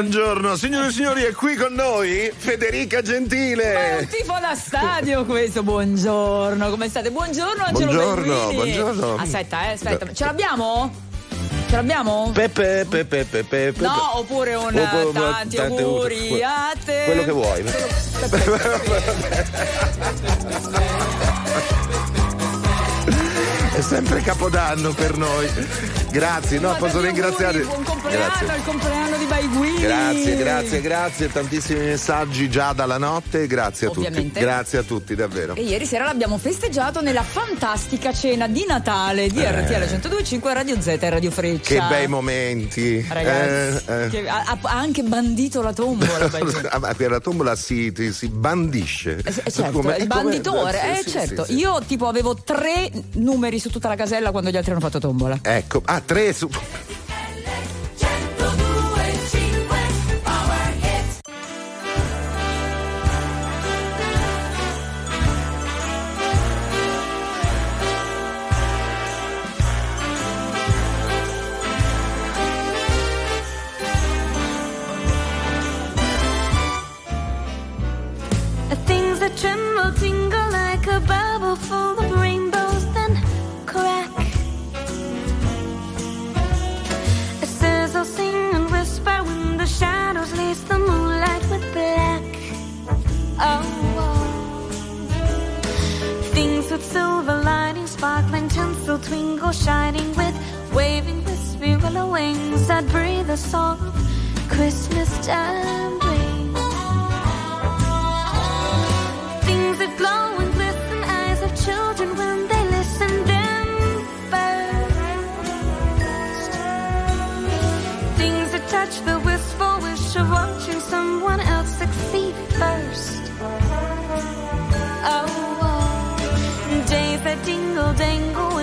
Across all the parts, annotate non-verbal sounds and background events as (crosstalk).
Buongiorno, signore e signori, è qui con noi Federica Gentile. Ma è un tifo da stadio questo, buongiorno, come state? Buongiorno Angelo Buongiorno, Belluini. buongiorno. Aspetta, eh, aspetta, ce l'abbiamo? Ce l'abbiamo? Pepe, pepe, pepe, pepe. No, oppure un Oppure- tanti tante- auguri a te. Quello che vuoi. (laughs) (laughs) È sempre capodanno per noi. Grazie, no, posso ringraziare. Buon compleanno, Grazie. il compleanno di Baiguini. Grazie, grazie, grazie, tantissimi messaggi già dalla notte, grazie a tutti. Ovviamente. Grazie a tutti, davvero. E ieri sera l'abbiamo festeggiato nella fantastica cena di Natale di Eh. RTL 102.5 Radio Z e Radio Freccia. Che bei momenti. Ragazzi, Eh, eh. che ha, ha- anche bandito la tombola. (laughs) Ah, per la tombola si, si bandisce. Eh, sì, certo, Come- il come- banditore, sì, eh sì, certo. sì. Io tipo avevo tre numeri su tutta la casella quando gli altri hanno fatto tombola. Ecco, ah, tre su. Tingle like a bubble full of rainbows, Things with silver lining, sparkling tinsel, twinkle, shining with waving wispy willow wings that breathe a soft Christmas time. Things that glow and glisten, eyes of children when they listen, burst. Things that touch the wistful wish of watching someone else succeed first. a dingle dangle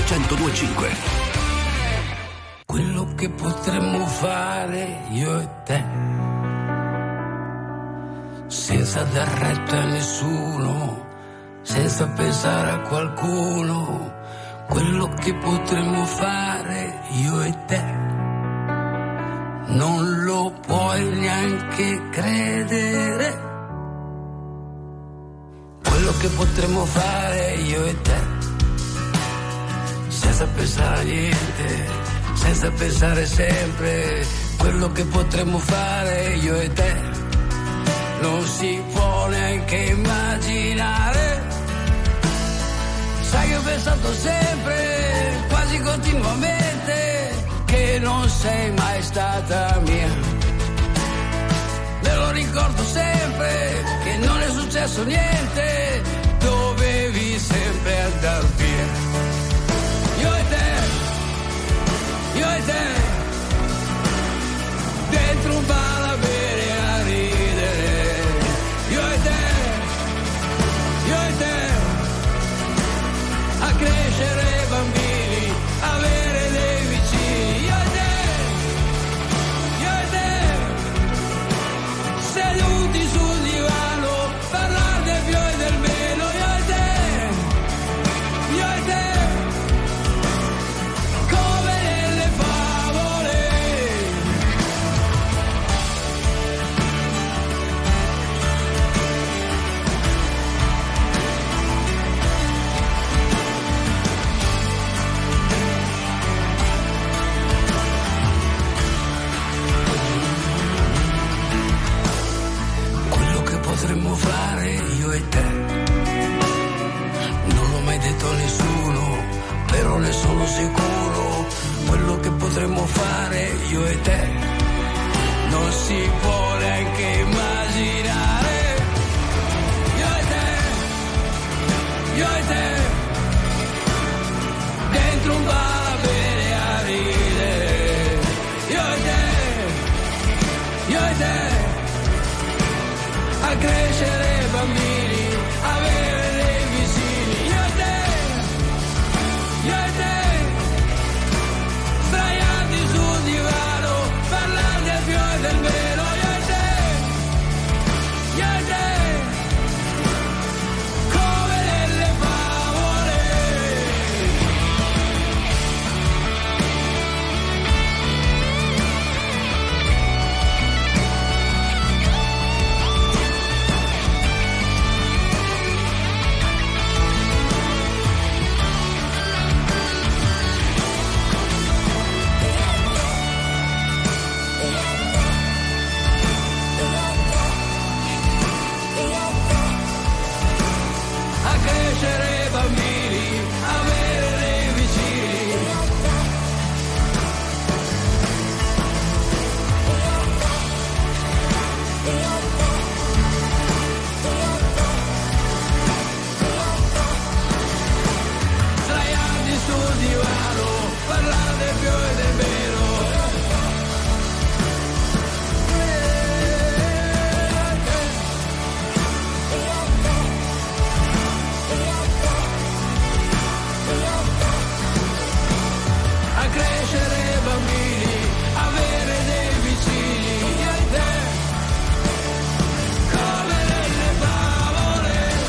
1025. Che dentro un Potremmo fare io e te. Non si può neanche immaginare. Io e te, io e te. Dentro un bar a bere e a ridere. Io e te, io e te a crescere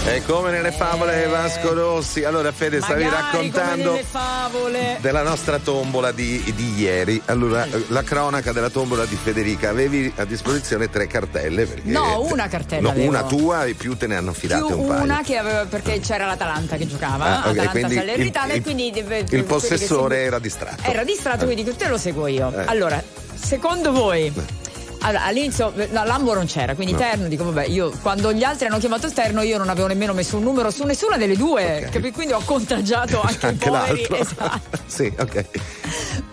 È come nelle favole Vasco Rossi. Allora, Fede, stavi Magari raccontando nelle favole. della nostra tombola di, di ieri. Allora, la cronaca della tombola di Federica. Avevi a disposizione tre cartelle. No, una cartella No, avevo. una tua e più te ne hanno affidate un paio. una che aveva perché c'era l'Atalanta che giocava, Ah, ok, Atalanta Salernitana il- e quindi il possessore si- era distratto. Era distratto, quindi te lo seguo io. Eh. Allora, secondo voi allora, all'inizio no, Lambo non c'era, quindi No. Terno dico vabbè, io quando gli altri hanno chiamato Terno io non avevo nemmeno messo un numero su nessuna delle due, Ok. capi? quindi ho contagiato anche, i Anche poveri. l'altro. (laughs) Esatto. (laughs) sì, ok.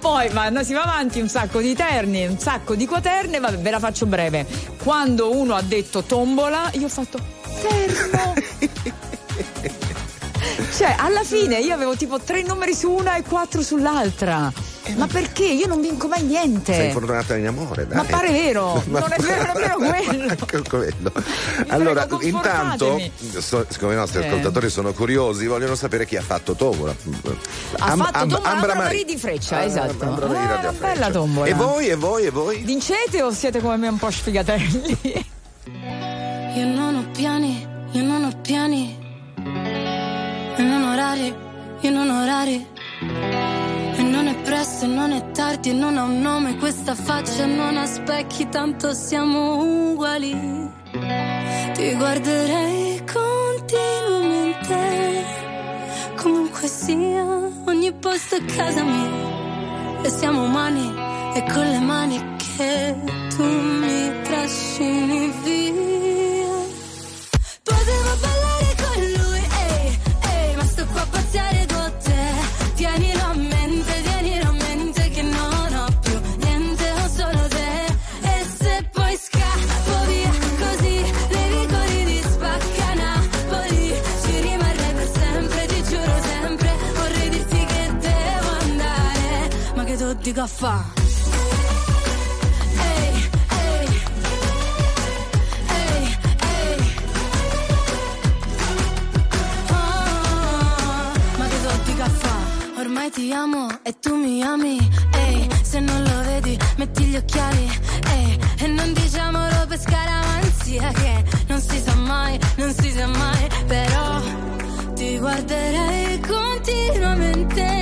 Poi ma no, si va avanti un sacco di terni, un sacco di quaterne, vabbè, ve la faccio breve. Quando uno ha detto tombola, io ho fatto terno. (laughs) Cioè, alla fine io avevo tipo tre numeri su una e quattro sull'altra. Ma perché? Io non vinco mai niente. Sei fortunata in amore, dai. Ma pare vero, (laughs) Ma- non è vero nemmeno quello. Quello. Allora, intanto, so- siccome i nostri Eh. ascoltatori sono curiosi, vogliono sapere chi ha fatto tombola. Ha Am- fatto Am- tombola Ambra Marie. Di Freccia, Ah, esatto. Ambra Marie Eh, Radio una bella tombola. E voi, e voi, e voi? Vincete o siete come me un po' sfigatelli? (laughs) Io non ho piani, io non ho piani. E non orari, io non ho orari. Presto, e non è tardi, e non ha un nome. Questa faccia non ha specchi, tanto siamo uguali. Ti guarderei continuamente. Comunque sia, ogni posto è casa mia. E siamo umani e con le mani che tu mi trascini via. Che tu dico a fa'? Ah, ma che so di caffè? Ormai ti amo e tu mi ami. Ehi, se non lo vedi, metti gli occhiali. Ehi, e non diciamolo per scaramanzia che non si sa mai, non si sa mai. Però ti guarderei continuamente.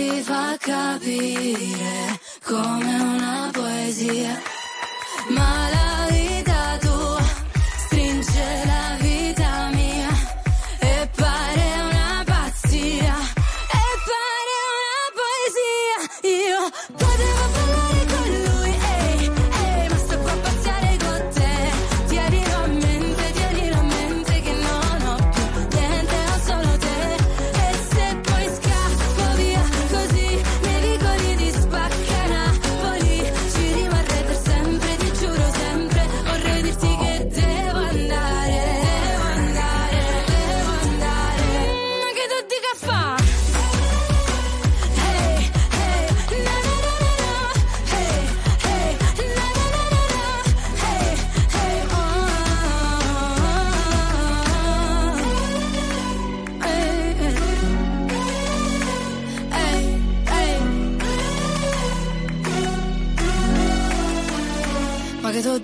Si fa capire come una poesia.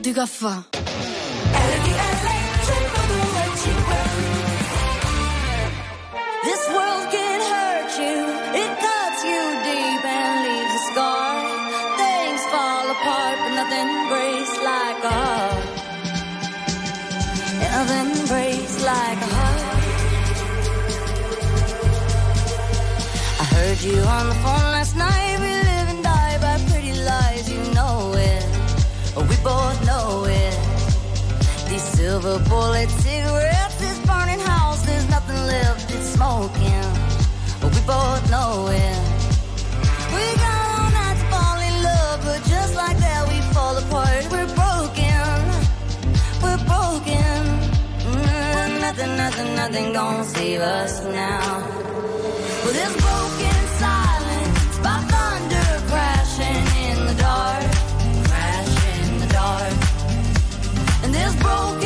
Che tu dica fa? This world can hurt you, it cuts you deep and leaves a scar. Things fall apart, but nothing breaks like a heart. Nothing breaks like a heart. I heard you on the silver bullet cigarettes, this burning house, there's nothing left, it's smoking. But we both know it. We got all night to fall in love, but just like that we fall apart. We're broken, we're broken. Mm, nothing, nothing, nothing gonna save us now. Well, this broken silence by thunder crashing in the dark, crash in the dark. And this broken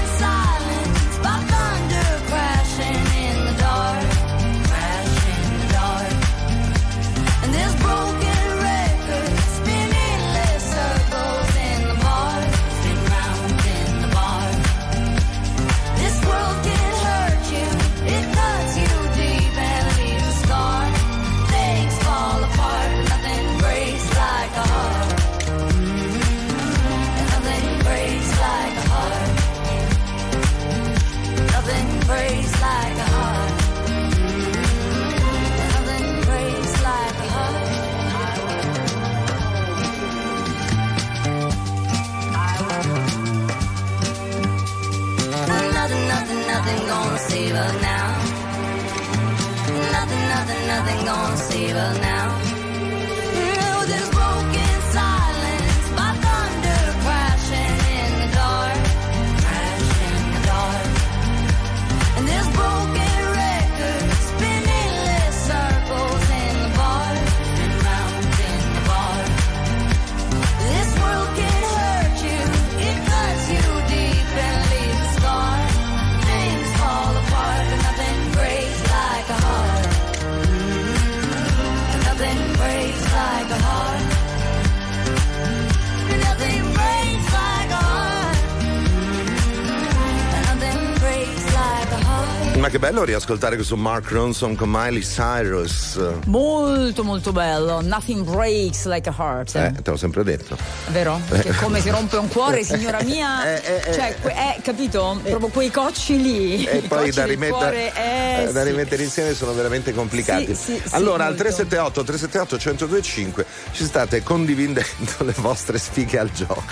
che bello riascoltare questo Mark Ronson con Miley Cyrus. Molto molto bello. Nothing breaks like a heart. Eh, te l'ho sempre detto. Vero? Eh. Che come si rompe un cuore, signora mia. (laughs) Eh, eh, eh, cioè, eh, capito? Proprio quei cocci lì. E (laughs) poi da, rimet- cuore, da, da sì. rimettere insieme sono veramente complicati. Sì, sì, allora, al 378 378 1025 ci state condividendo (laughs) le vostre sfighe al gioco.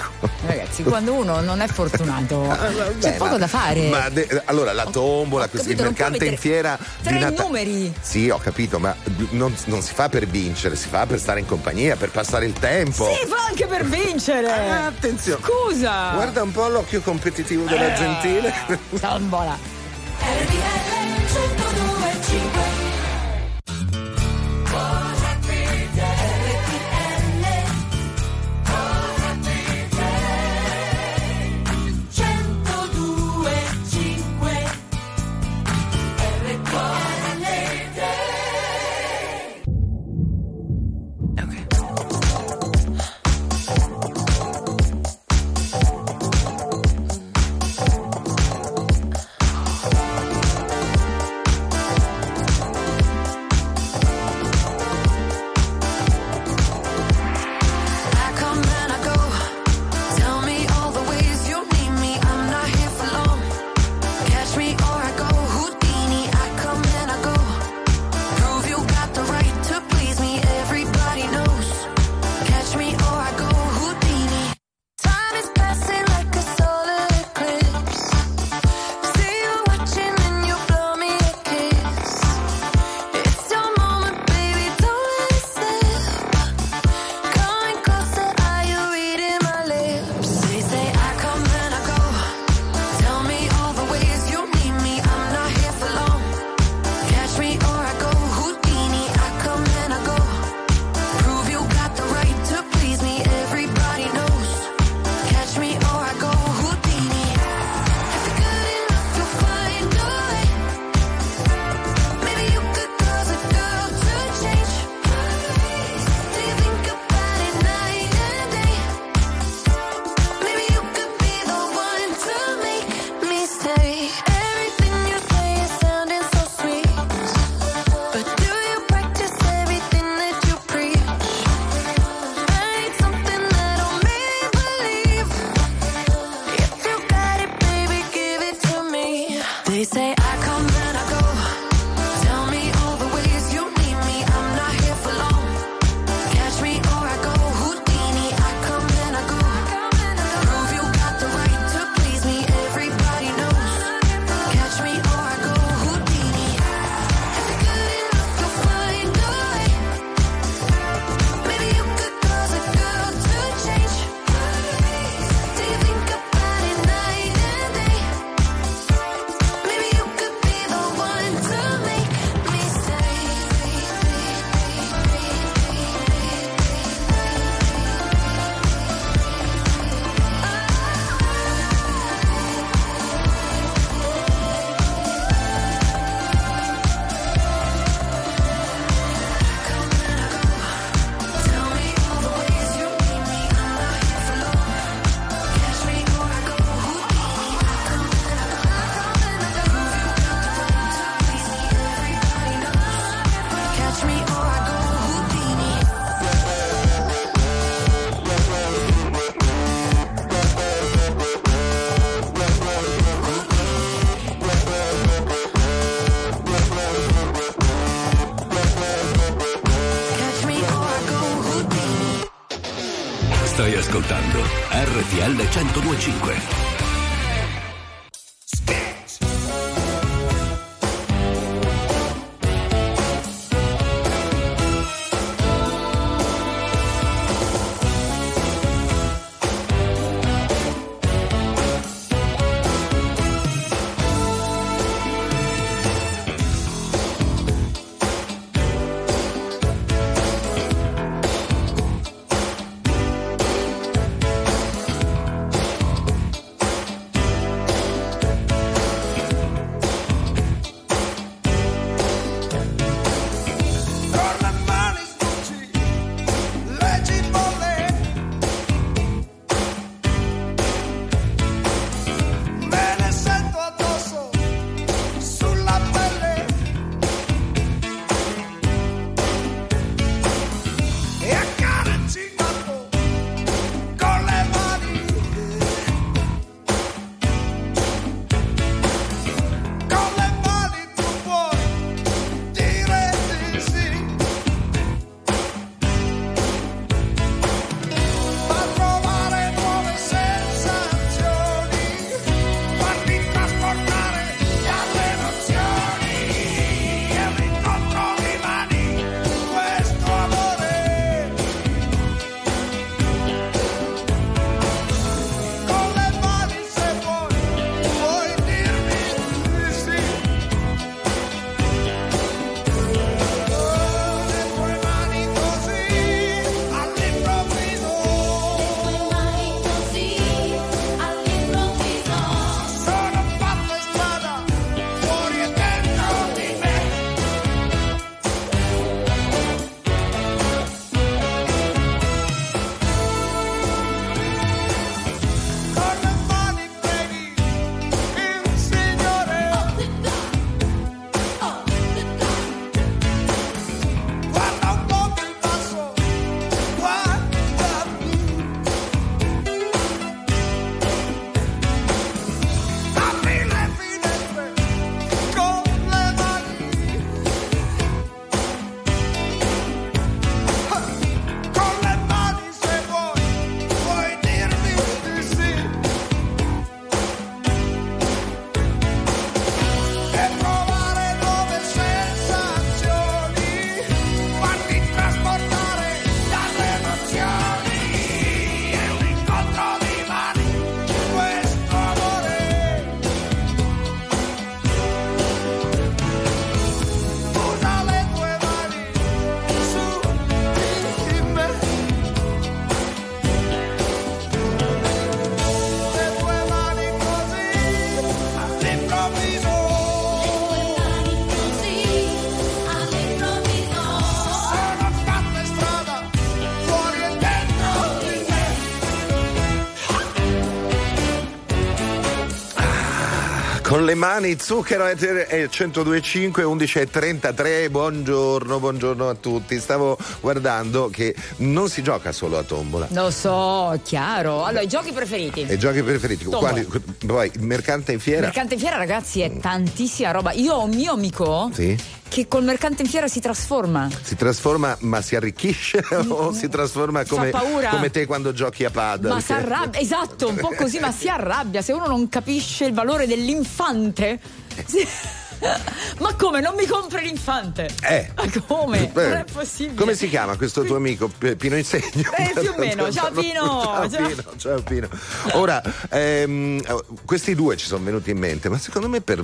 Ragazzi, quando uno non è fortunato, ah, allora, c'è poco ma, da fare. Ma de- allora, la tombola, ho, ho questi mercante in fiera tre di Natale. numeri. Sì, ho capito, ma non, non, si fa per vincere, si fa per stare in compagnia, per passare il tempo. Si fa anche per vincere. ah, attenzione. Scusa. Guarda un po' l'occhio competitivo dell'Argentina. Eh, tombola. RDL (laughs) RTL 1025. Le mani, zucchero e 1025 11.33. Buongiorno, buongiorno a tutti. Stavo guardando che non si gioca solo a tombola. Lo so, chiaro. Allora, i giochi preferiti. E giochi preferiti? Quali? Poi mercante in fiera. Mercante in fiera, ragazzi, è tantissima roba. Io ho un mio amico Sì. Che col mercante in fiera si trasforma. Si trasforma, ma si arricchisce (laughs) o si trasforma come, come te quando giochi a paddle? Ma si arrabbia, esatto, un po' così, ma si arrabbia. Se uno non capisce il valore dell'infante. (laughs) si- (laughs) Ma come? Non mi compri l'infante? Eh. Ma come? Beh, Non è possibile. Come si chiama questo tuo amico? Pino Insegno? Eh, più o meno. Ciao, Pino. Ciao, Ciao. Pino. Ciao Pino. Ora, ehm, questi due ci sono venuti in mente, ma secondo me per,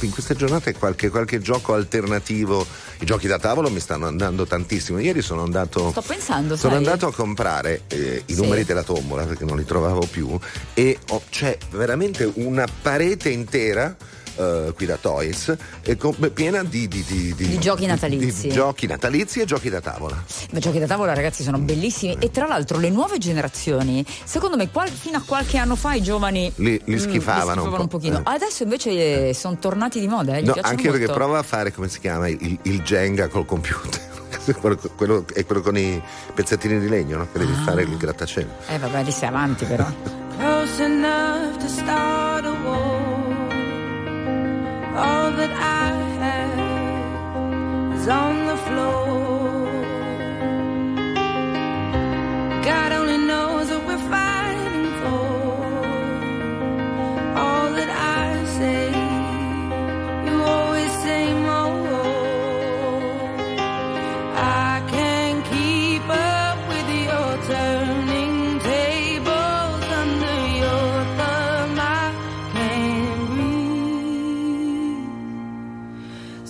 in queste giornate qualche, qualche gioco alternativo, i giochi da tavolo mi stanno andando tantissimo. Ieri sono andato... Sto pensando, Sono sai? andato a comprare eh, i Sì. numeri della tombola perché non li trovavo più e ho- c'è veramente una parete intera eh, qui da Toys e com- piena di, di- di- Di giochi natalizi. di giochi natalizi e giochi da tavola. I giochi da tavola, ragazzi, sono bellissimi. E tra l'altro, le nuove generazioni, secondo me, qual- fino a qualche anno fa i giovani Li- li mm, schifavano un po', un pochino. eh. Adesso invece eh, sono tornati di moda. Eh, gli No, piacciono anche perché molto. prova a fare come si chiama il, il Jenga col computer. (laughs) quello, quello- è quello con i pezzettini di legno, no? Che devi Ah. fare il grattacielo. Eh, vabbè, lì sei avanti, però. (laughs) close enough to start a war. All that I have is on the floor. God only knows what we're fighting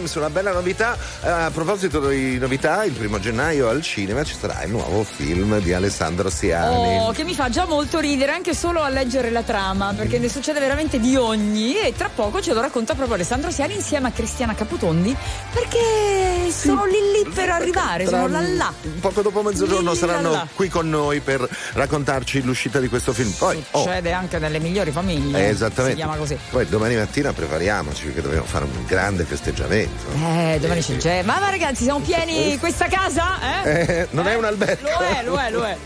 Swims, una bella novità. Eh, a proposito di novità, il primo gennaio al cinema ci sarà il nuovo film di Alessandro Siani. Oh, che mi fa già molto ridere anche solo a leggere la trama, perché ne succede veramente di ogni e tra poco ce lo racconta proprio Alessandro Siani insieme a Cristiana Caputondi, perché sono lì lì per arrivare, Tra- sono là là. Poco dopo mezzogiorno Lì, saranno là, là. qui con noi per raccontarci l'uscita di questo film. Poi, oh, Succede anche nelle migliori famiglie. eh, esattamente. Si chiama così. Poi domani mattina prepariamoci perché dobbiamo fare un grande festeggiamento. Eh, domani c'è c'è. Ma, ma ragazzi, siamo pieni questa casa? Eh? Eh, non è un albergo. Lo è, lo è, lo è.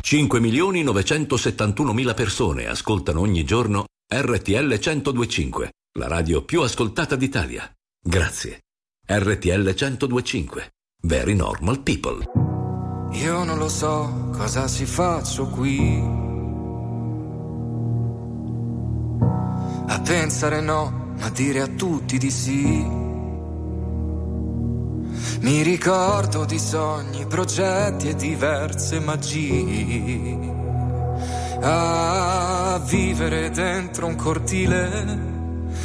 5 milioni 971 mila persone ascoltano ogni giorno RTL 1025, la radio più ascoltata d'Italia. Grazie. RTL 1025. Very normal people. Io non lo so cosa si faccio qui. A pensare no, ma dire a tutti di sì. Mi ricordo di sogni, progetti e diverse magie. A vivere dentro un cortile,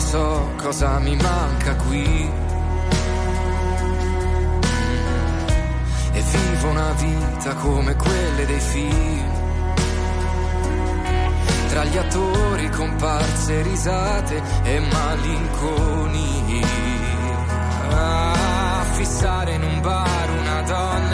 so cosa mi manca qui. E vivo una vita come quelle dei film. Tra gli attori comparse risate e malinconi. A fissare in un bar una donna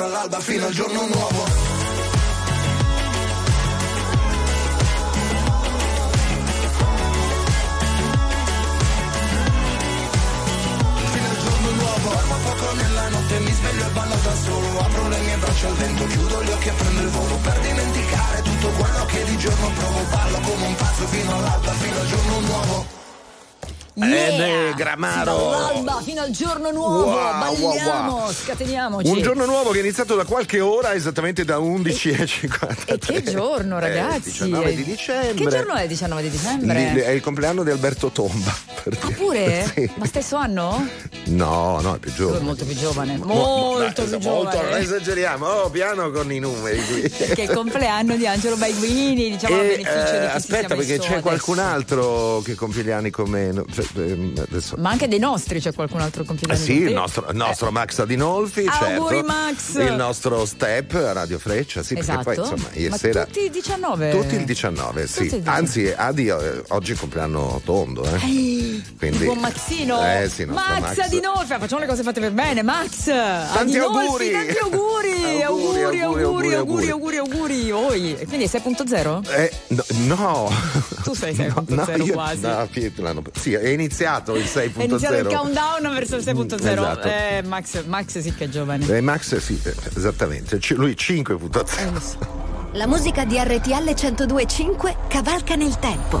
fino all'alba, fino al giorno scateniamoci. Un giorno nuovo che è iniziato da qualche ora, esattamente da 11.53. E che giorno, ragazzi? 19 di dicembre. Che giorno è il 19 di dicembre? Lì- È il compleanno di Alberto Tomba. per Ah, dire. pure? Sì. Ma stesso anno? No, no, è più Tu è giovane. molto più giovane. Mo- mo- Molto più molto, giovane. esageriamo. Oh, piano con i numeri qui. (laughs) Che è il compleanno di Angelo Baiguini, diciamo a E, beneficio eh, di aspetta, perché c'è adesso. qualcun altro che compie gli anni come. no, cioè, ehm, adesso. Ma anche dei nostri c'è qualcun altro che compie gli Eh anni sì, con il nostro, il nostro Max Adinolfi, Auguri, certo. Max! Il nostro Step a Radio Freccia, sì, Esatto. perché poi insomma ieri Ma sera. tutti i 19. Tutti il 19, sì. Il 19. Anzi, Adi eh, oggi è compleanno tondo, eh. Ehi, Quindi- il buon Maxino Eh sì, Max, Max. Adinolfi facciamo le cose fatte per bene Max Tanti Adinolfi, auguri. tanti (laughs) auguri Auguri, auguri auguri, auguri auguri, Oi. Quindi è 6.0? Eh, no, no. Tu sei (laughs) No, 6.0 no, io- quasi no, sì, è iniziato il 6.0. È iniziato il countdown verso il 6.0 Esatto. eh, Max, Max sì che è giovane Eh, Max, sì, eh, esattamente. C- lui 5.0. Eh, lo so. La musica di RTL 1025 cavalca nel tempo.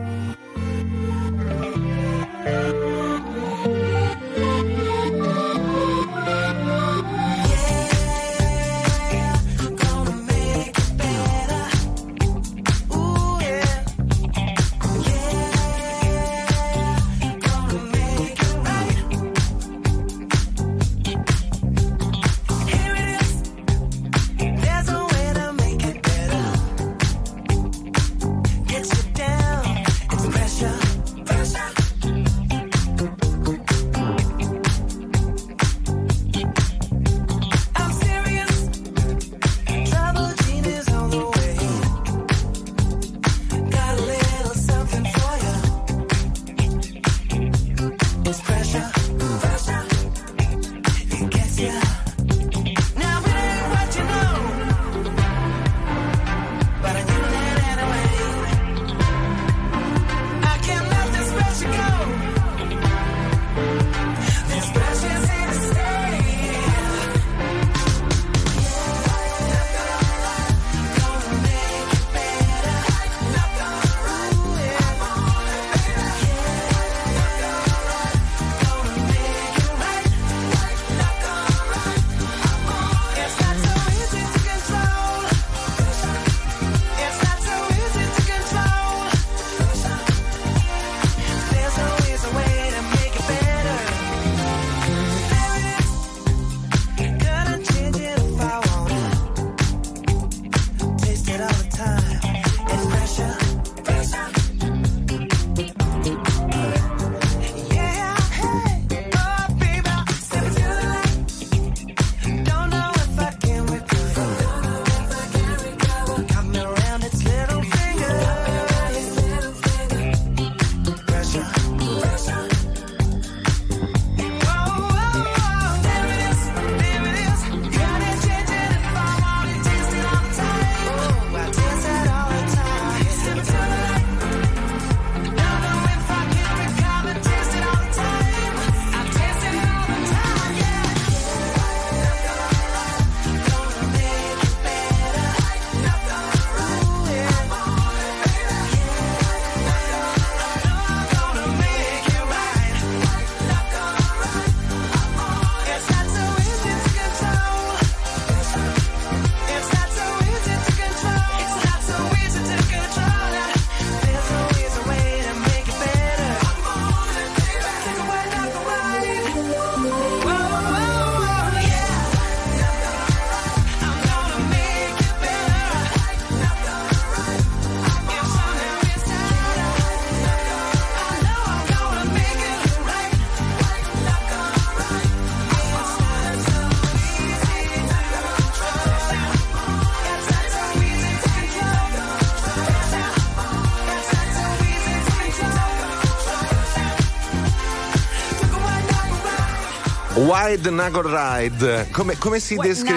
Wide Knuckle Ride, come, come si, descri-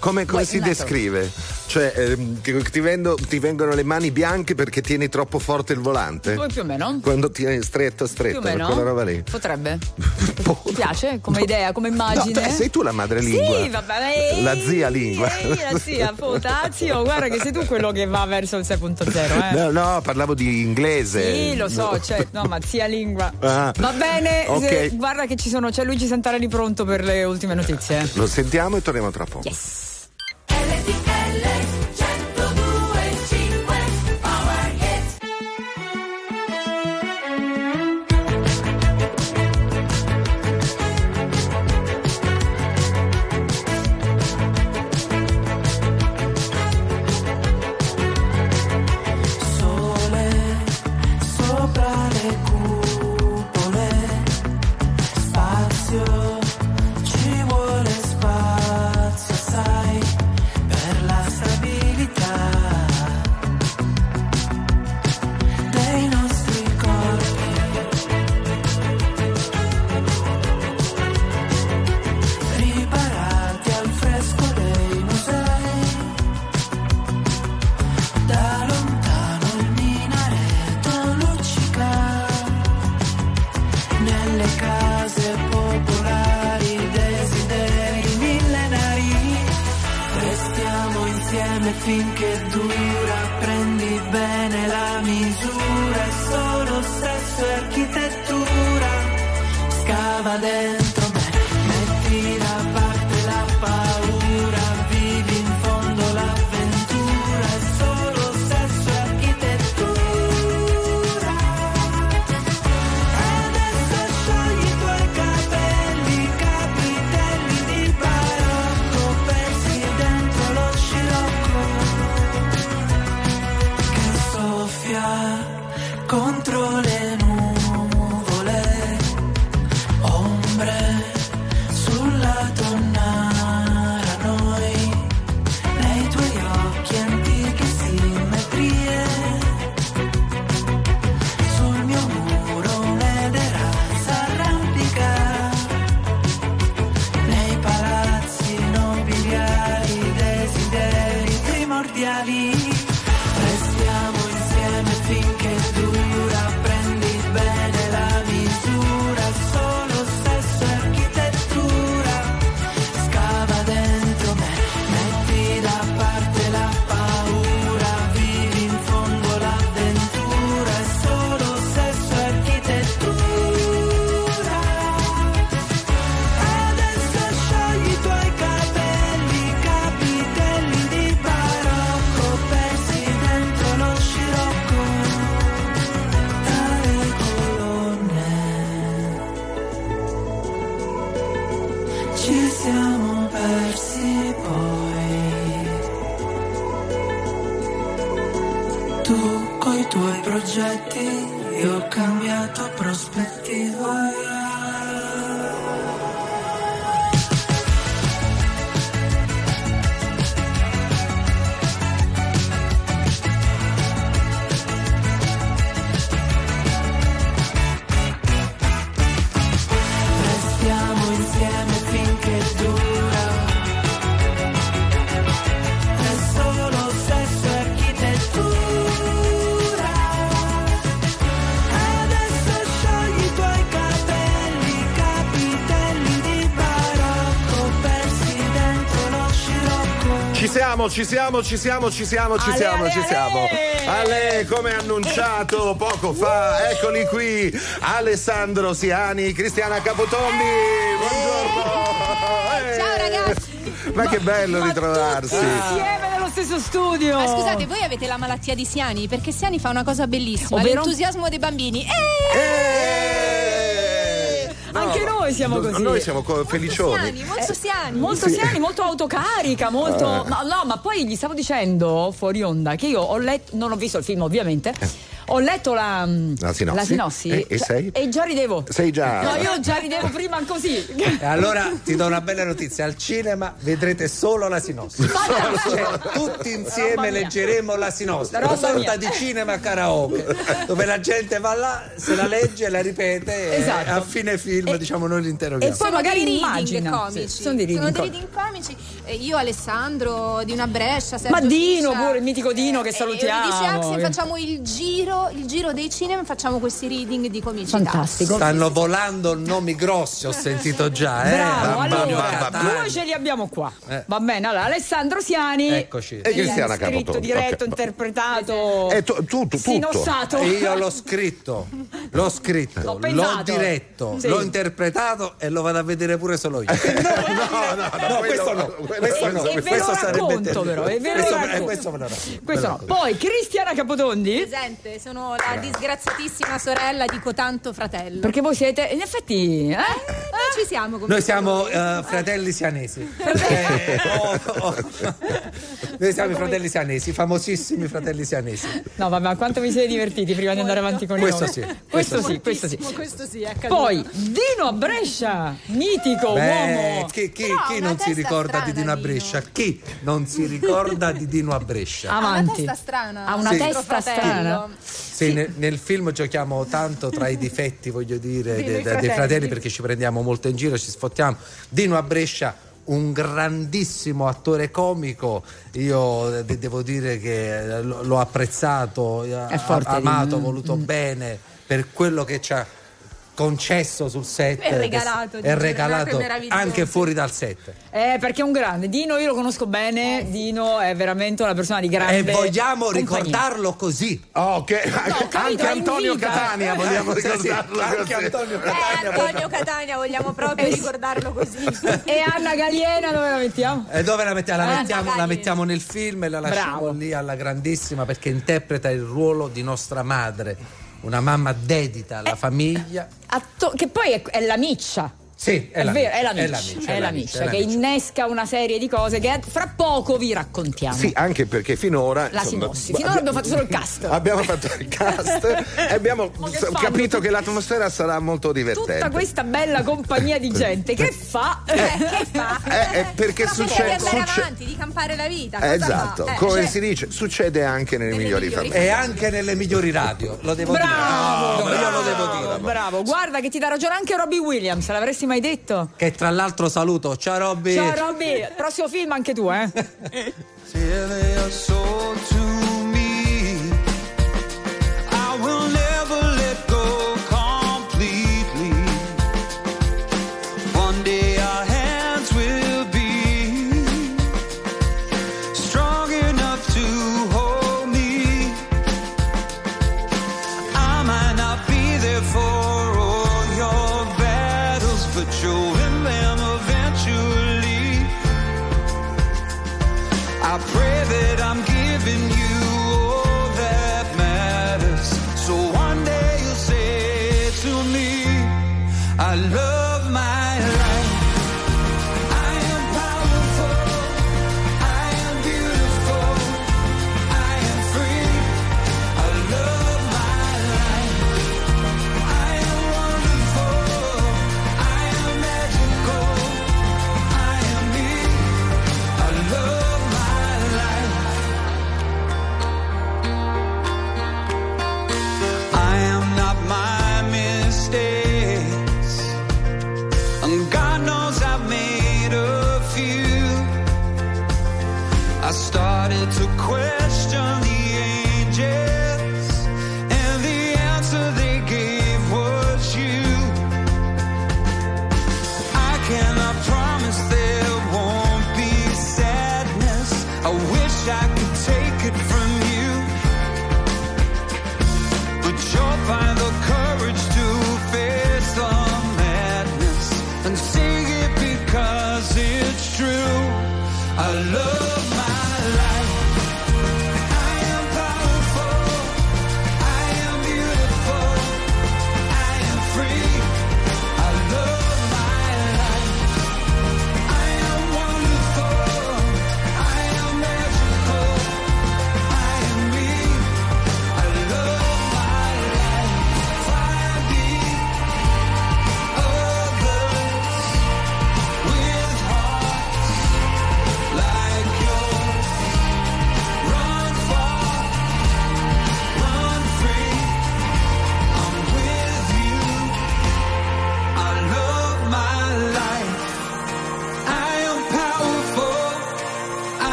come- come si descrive? Cioè, ehm, ti, ti vendo- ti vengono le mani bianche perché tieni troppo forte il volante? Poi più o meno. Quando tieni stretto, Più stretto, o meno. quella roba lì. Potrebbe. (laughs) Ti piace come idea, come No, immagine? te- sei tu la madrelingua. Sì, vabbè. ehi, La zia lingua. ehi, la zia, (laughs) puta, zio, guarda che sei tu quello che va verso il 6.0, eh. No, no, parlavo di inglese. Sì, lo so, cioè, no, ma zia lingua. Ah, Va bene, ok. se- guarda che ci sono, c'è Luigi Santarelli pronto per le ultime notizie. Lo sentiamo e torniamo tra poco. Sole siamo, ci siamo, ci siamo, ci siamo, ci Ale, siamo, ale, ci ale. siamo. Ale, come annunciato poco fa, eccoli qui. Alessandro Siani, Cristiana Capotombi. Buongiorno. Eh. Ciao ragazzi. Ma che bello ritrovarsi. Insieme nello stesso studio. Ma scusate, voi avete la malattia di Siani? Perché Siani fa una cosa bellissima, Ovvero? l'entusiasmo dei bambini. Eh! Eh! Noi siamo no, così. Noi siamo co- felicioni. Siani, molto Siani. Molto siani, molto autocarica, molto. Eh. Ma no, ma poi gli stavo dicendo fuori onda che io ho letto, non ho visto il film ovviamente. Eh. Ho letto la, La sinossi? la sinossi. E- e Cioè, sei? E già ridevo. Sei già. No, io già ridevo prima così. E allora ti do una bella notizia: al cinema vedrete solo la sinossi. Cioè, tutti insieme leggeremo la sinossi, una Roba sorta mia. di cinema karaoke, dove la gente va là, se la legge, la ripete Esatto. e a fine film diciamo noi l'interroghiamo. E poi magari dei immagina. reading comici. Sì, sono dei reading dei comici. reading comici. Eh, io, Alessandro, di una Brescia, Sergio Ma Dino Fiscia. pure, il mitico Dino che Eh, salutiamo. Euridice Axel, che- facciamo il giro, il giro dei cinema e facciamo questi reading di comicità. Fantastico. Stanno volando nomi grossi, ho sentito già. Eh? Bravo, Antonio allora, Catania. due ce li abbiamo qua. Eh. Va bene, allora Alessandro Siani. Eccoci. E Cristiana Scritto, Capotondo. diretto, ok. interpretato. Eh, tu- tu- tutto. Sinossato. E io l'ho scritto, l'ho scritto, L'ho l'ho, diretto, Sì. l'ho interpretato e lo vado a vedere pure solo io. (laughs) No, no, no, No, questo no, questo no, E ve questo lo sarebbe racconto, però, e ve lo questo, racconto. eh, questo racconto. Questo me no. Poi Cristiana Capotondi. Presente, sono la disgraziatissima sorella di cotanto fratello. Perché voi siete, in effetti, eh? Noi ci siamo come Noi siamo eh, fratelli sianesi. Eh, oh, oh. Noi siamo i fratelli sianesi, famosissimi fratelli sianesi. No, vabbè, ma quanto vi siete divertiti prima di andare avanti con i Questo sì, Questo sì, questo sì. Questo sì, è accaduto. Poi Dino a Brescia, mitico Beh, uomo. chi, chi- chi non si ricorda di strana, Dino a Dino. Brescia? Chi non si ricorda di Dino a Brescia? Ha una Avanti. testa strana. Ha una il testa nostro fratello. Strana. Sì, nel, nel film giochiamo tanto tra i difetti, voglio dire, Dei de- de- fratelli. dei fratelli perché ci prendiamo molto in giro, ci sfottiamo. Dino a Brescia, un grandissimo attore comico, io eh, de- devo dire che eh, l- l'ho apprezzato, eh, amato, voluto bene per quello che ci ha concesso sul set E regalato, dice, regalato anche fuori dal set. Eh, perché è un grande. Dino io lo conosco bene. Dino è veramente una persona di grande. E vogliamo compagnia. ricordarlo così. Oh, che- capito, anche è Antonio vita. Catania vogliamo Sì, sì, ricordarlo anche così. Antonio Eh, Catania. Antonio Catania, vogliamo proprio ricordarlo così. E Anna Galiena dove la mettiamo? E dove la mettiamo? La Ah, mettiamo, la mettiamo nel film e la lasciamo Bravo. lì alla grandissima perché interpreta il ruolo di nostra madre, una mamma dedita alla famiglia. Atto- che poi è, è la miccia. Sì, è, È, la vero, miccia, è la miccia, è la miccia, è la miccia, che miccia. innesca una serie di cose che fra poco vi raccontiamo. Sì, anche perché finora. La insomma, sinossi. Finora abbiamo fatto solo il cast. Abbiamo fatto il cast e abbiamo Ma (laughs) che capito tutti- che l'atmosfera sarà molto divertente. Tutta questa bella compagnia di gente che (laughs) fa? Eh, che fa? Eh, eh, perché Ma succede. di andare succe- avanti, di campare la vita. Eh, esatto, fa? Eh, come cioè, si dice, succede anche nelle Nelle migliori migliori famiglie. E anche nelle migliori radio, lo devo Bravo, dire. No, io bravo, lo devo dire. bravo. Guarda che ti dà ragione anche Robbie Williams, l'avresti mai detto? Che tra l'altro saluto. Ciao Robby. Ciao Robbie, prossimo film anche tu, eh? (laughs)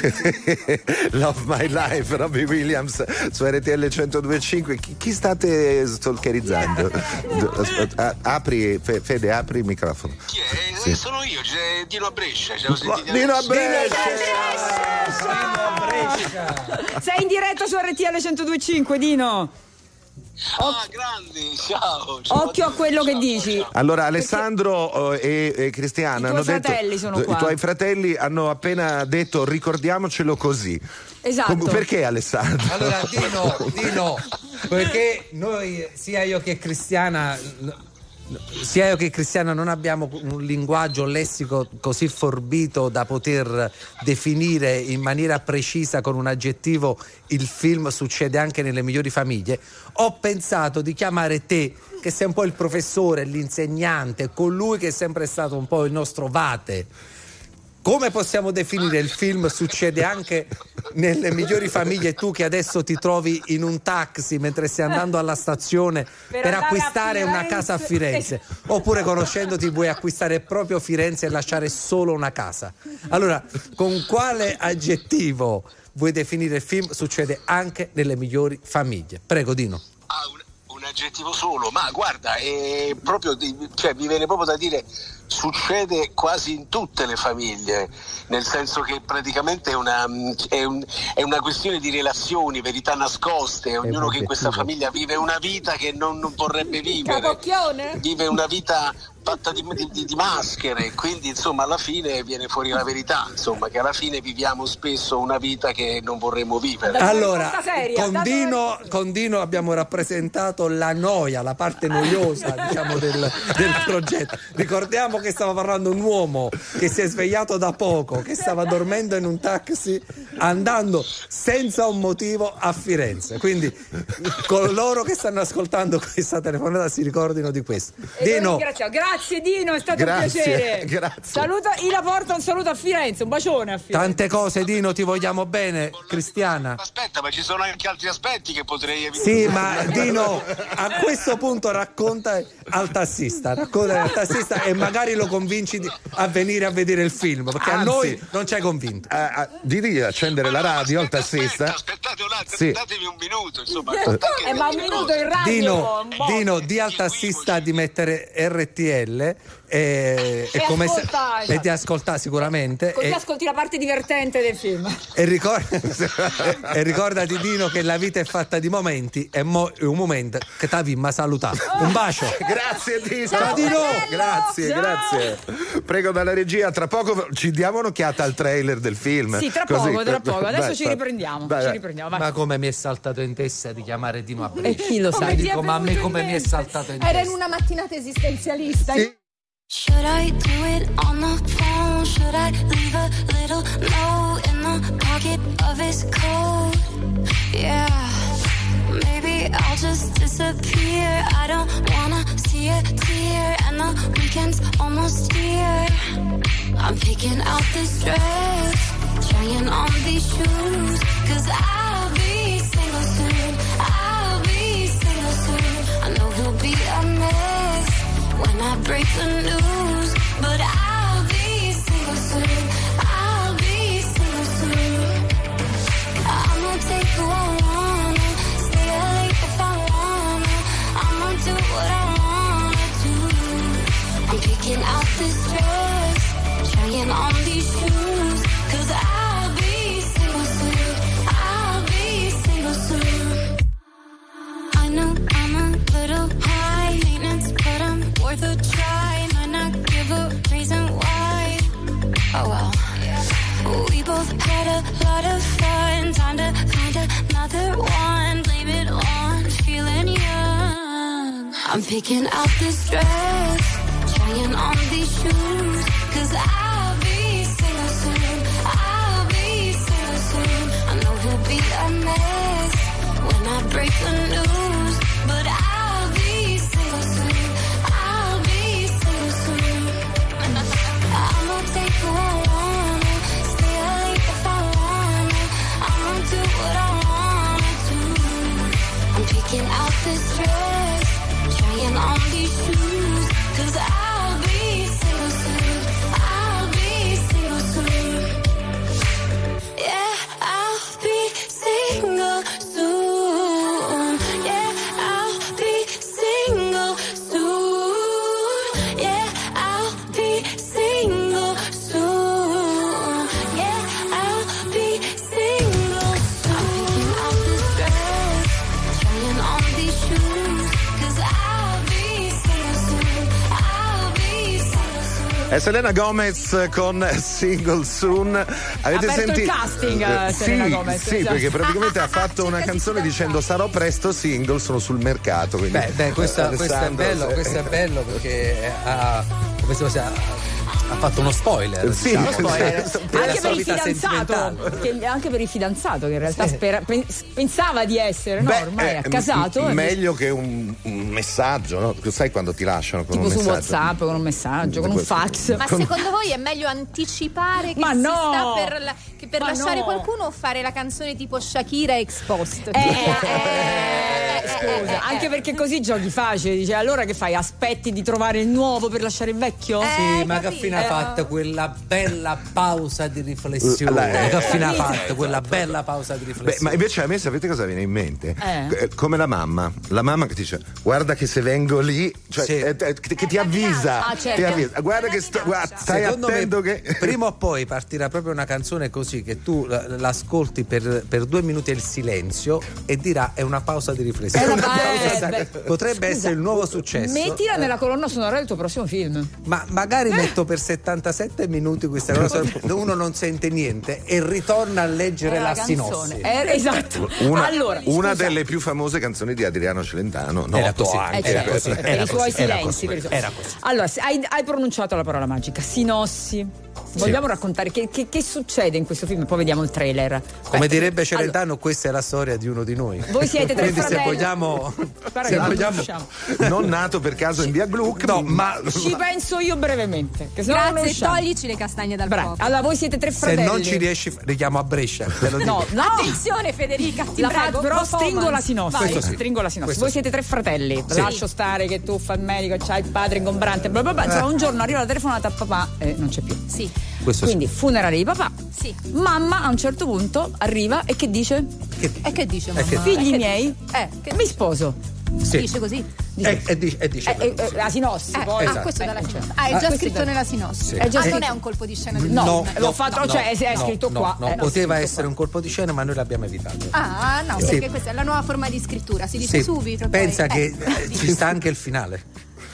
(laughs) Love My Life, Robbie Williams su RTL 1025. Chi, chi state stalkerizzando? (laughs) A- apri, Fe- Fede, apri il microfono. Chi è? Sì. Sono io, c'è Dino a Brescia. Ci siamo Ma- sentiti Dino a. Brescia! Sei in diretta su RTL 1025, Dino. Ah, grandi, ciao. ciao Occhio a quello che dici. Allora, Alessandro eh, e, e Cristiana I hanno tuoi detto. I tuoi fratelli hanno appena detto ricordiamocelo così. Esatto. Com- perché Alessandro? Allora, Dino, Dino, (laughs) perché noi, sia io che Cristiana, sia io che Cristiana non abbiamo un linguaggio un lessico così forbito da poter definire in maniera precisa con un aggettivo il film succede anche nelle migliori famiglie, ho pensato di chiamare te che sei un po' il professore, l'insegnante, colui che è sempre stato un po' il nostro vate. Come possiamo definire il film succede anche nelle migliori famiglie tu che adesso ti trovi in un taxi mentre stai andando alla stazione Per per, acquistare una casa a Firenze oppure conoscendoti vuoi acquistare proprio Firenze e lasciare solo una casa. Allora, con quale aggettivo vuoi definire il film succede anche nelle migliori famiglie? Prego Dino. Ah, aggettivo solo, ma guarda, è proprio di- cioè, mi viene proprio da dire succede quasi in tutte le famiglie, nel senso che praticamente è una, è un- è una questione di relazioni, verità nascoste, ognuno che in questa famiglia vive una vita che non, non vorrebbe vivere, vive una vita fatta di, di- di maschere, quindi insomma alla fine viene fuori la verità, insomma che alla fine viviamo spesso una vita che non vorremmo vivere. Allora, con Dino, con Dino abbiamo rappresentato la noia, la parte noiosa (laughs) diciamo, del, del progetto. Ricordiamo che stava parlando un uomo che si è svegliato da poco, che stava dormendo in un taxi andando senza un motivo a Firenze. Quindi coloro che stanno ascoltando questa telefonata si ricordino di questo. E Dino, ringraziamo. Grazie Dino, è stato Grazie, un piacere. (laughs) grazie. Saluta, Ila porta un saluto a Firenze, un bacione a Firenze. tante cose Dino, ti vogliamo bene, Cristiana. Aspetta, ma ci sono anche altri aspetti che potrei evitare. Sì, ma Dino a questo punto racconta al tassista, racconta al tassista e magari lo convinci di- a venire a vedere il film, perché a Anzi, noi non ci hai convinto. Ah, ah, digli di accendere la radio al tassista. Aspettate un attimo, Sì. datemi un minuto, insomma. Eh, ma un minuto in radio. Dino. Dino, di al tassista di mettere RTL Πελέ e, E come se- e ti ascolta sicuramente Così e, ascolti la parte divertente del film. e ricor- (laughs) e- ricordati Dino che la vita è fatta di momenti e mo è un momento che ti ma salutato. Un bacio. (laughs) Grazie Dino. Ciao, Dino. Grazie, Ciao. grazie. Prego dalla regia, tra poco ci diamo un'occhiata al trailer del film. Sì, tra Così- poco, tra poco. Adesso Dai, ci vai. riprendiamo. Dai, ci riprendiamo, vai. Ma come mi è saltato in testa di chiamare Dino a Brescia? E chi lo sa? Dico, ma a me come mi è saltato in Era in testa? una mattinata esistenzialista. Should I do it on the phone? Should I leave a little note in the pocket of his coat? Yeah, maybe I'll just disappear. I don't wanna see a tear, and the weekend's almost here. I'm picking out this dress, trying on these shoes, cause I'll be single soon. I'll when I break the news, but I'll be single soon. I'll be single soon. I'ma take who I wanna, stay late if I wanna. I'ma do what I wanna do. I'm picking out this dress, trying on I'm worth a try. Might not give a reason why. Oh well. We both had a lot of fun. Time to find another one. Blame it on feeling young. I'm picking out this dress, trying on these shoes. Cause I'll be single soon. I'll be single soon. I know he'll be a mess when I break the news. This dress, È Selena Gomez con Single Soon. Avete aperto il sentito? casting, eh, sì, Selena Gomez, Sì, esatto. perché praticamente (laughs) ha fatto una canzone dicendo sarò presto single, sono sul mercato. quindi- Beh, beh, questa- eh, questo è bello, se- questo è bello perché ha, come si ha fatto uno spoiler. Sì, diciamo, uno spoiler. anche per il fidanzato che, anche per il fidanzato che in realtà Sì. spera- pen- pensava di essere no? Beh, ormai eh, è casato m- e meglio che un, un messaggio, no? Sai quando ti lasciano con tipo un su messaggio? whatsapp con un messaggio con un fax Ma secondo voi è meglio anticipare che Ma si no! sta per, la- che per Ma lasciare no! qualcuno o fare la canzone tipo Shakira ex post? Eh, (laughs) eh, scusa, anche perché così giochi facile, dice allora che fai? Aspetti di trovare il nuovo per lasciare il vecchio? Sì, ma che fine ha Eh, fatto quella bella pausa di riflessione? Eh, eh, che fine ha eh, fatto quella bella pausa di Beh, riflessione? ma invece a me sapete cosa viene in mente? Eh. Eh, Come la mamma, la mamma che ti dice guarda che se vengo lì, cioè, Sì. eh, eh, che, che ti avvisa, Ah, certo. ti avvisa. guarda che sto, guarda, stai Secondo me, attento che... (laughs) prima o poi partirà proprio una canzone così che tu la- l'ascolti per, per due minuti il silenzio e dirà è una pausa di riflessione. (laughs) Eh, pausa- beh, Potrebbe scusa, essere il nuovo successo. Mettila nella colonna sonora del tuo prossimo film. Ma magari metto per 77 minuti questa cosa, (laughs) uno non sente niente e ritorna a leggere Era la, la sinossi. canzone. Eh, esatto. Una, allora, una delle più famose canzoni di Adriano Celentano, Era noto anche. Era i suoi così, era silenzi. così, per i suoi- era così. Allora, hai, hai pronunciato la parola magica, sinossi. Vogliamo raccontare che, che- che succede in questo film? Poi vediamo il trailer. Come Beh, direbbe Celentano, questa è la storia di uno di noi. Voi siete tre Quindi se fratelli. vogliamo, (laughs) Guarda se vogliamo. Non nato per caso in via Gluck, No, ma Ci penso io brevemente. Che se Grazie, toglici le castagne dal Bra- fuoco. Allora, voi siete tre se fratelli. non ci riesci, richiamo a Brescia. Te lo dico. No, no. Attenzione Federica, ti La prego. però stringo la sinossi. Stringo la sinossi. Voi sì. siete tre fratelli. Sì. Lascio stare che tu fai il medico, c'hai il padre ingombrante. Bla bla bla. Insomma, un giorno arriva la telefonata a papà e non c'è più. Sì, Questo sì. Quindi, funerale di papà. sì. Mamma a un certo punto arriva e che dice? E che dice mamma? che- Figli che miei, Eh, che mi sposo. Sì. dice così? E, e dice, e dice Eh, eh, eh, la sinossi Eh, poi. Ah, questo dalla Eh, sinossi. certo. Ah, è Ah, già questo scritto nella sinossi. È già ah, non è un colpo di scena del No, film. l'ho fatto, cioè è, è no, scritto no, qua. no, Eh, no, poteva scritto essere un colpo di scena, ma noi l'abbiamo evitato. Ah, no, Sì. perché questa è la nuova forma di scrittura, si dice Sì, subito. pensa poi- che ci sta anche il finale.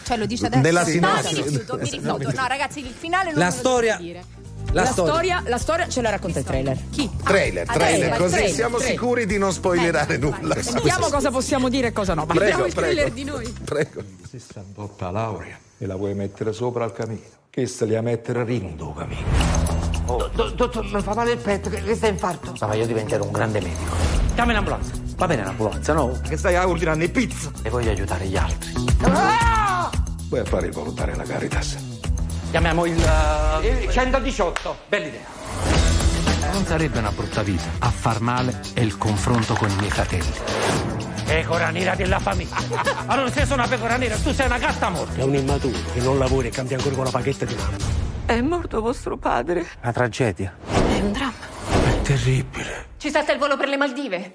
Cioè lo dice adesso. Nella No, sinossi. mi rifiuto, mi rifiuto. No, ragazzi, il finale non La storia- dire. La, La, storia. storia, la storia ce la racconta il trailer. Chi? Trailer, Ah, trailer, trailer, così trailer, siamo trailer. sicuri di non spoilerare Eh, vai, nulla. Sentiamo cosa possiamo dire e cosa no. Vai. Prego, Abbiamo il trailer prego. di noi. Prego. Si sta botta laurea e la vuoi mettere sopra al camino. Che se li a mettere rindo camino. dottor, mi fa male il petto, che, che sta infarto. Ma voglio diventare un grande medico. Chiami l'ambulanza. Va bene l'ambulanza, no? Che stai a ordinare pizza. E voglio aiutare gli altri. Vai a fare il volontario alla Caritas. Chiamiamo il... uh, 118. Bella idea. Non sarebbe una brutta vita a far male e il confronto con i miei fratelli. Pecora nera della famiglia. allora se sono una pecora nera, tu sei una gatta morta. È un immaturo che non lavora e cambia ancora con la paghetta di mamma. È morto vostro padre. Una tragedia. È un dramma. È terribile. Ci salta il volo per le Maldive.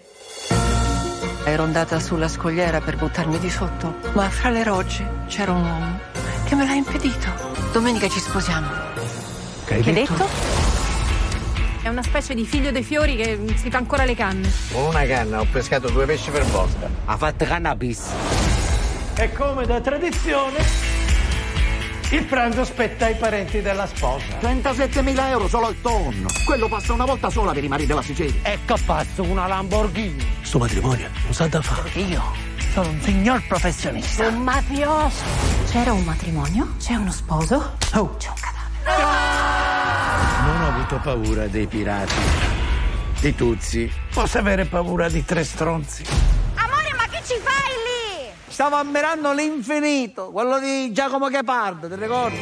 Ero andata sulla scogliera per buttarmi di sotto, ma fra le rocce c'era un uomo che me l'ha impedito. Domenica ci sposiamo. Che hai Che hai detto? È una specie di figlio dei fiori che si fa ancora le canne. Una canna ho pescato due pesci per volta. Ha fatto cannabis. E come da tradizione, il pranzo spetta ai parenti della sposa. 37.000 euro solo il tonno. Quello passa una volta sola per i mariti della Sicilia. E capazzo una Lamborghini. Sto matrimonio non sa da fare. Io sono un signor professionista. Un mafioso. C'era un matrimonio? C'è uno sposo? Oh. C'è un cadavere. Non ho avuto paura dei pirati. Di Tuzzi. Posso avere paura di tre stronzi. Amore, ma che ci fai? Stavo ammirando l'infinito, quello di Giacomo Chepardo, ti ricordi?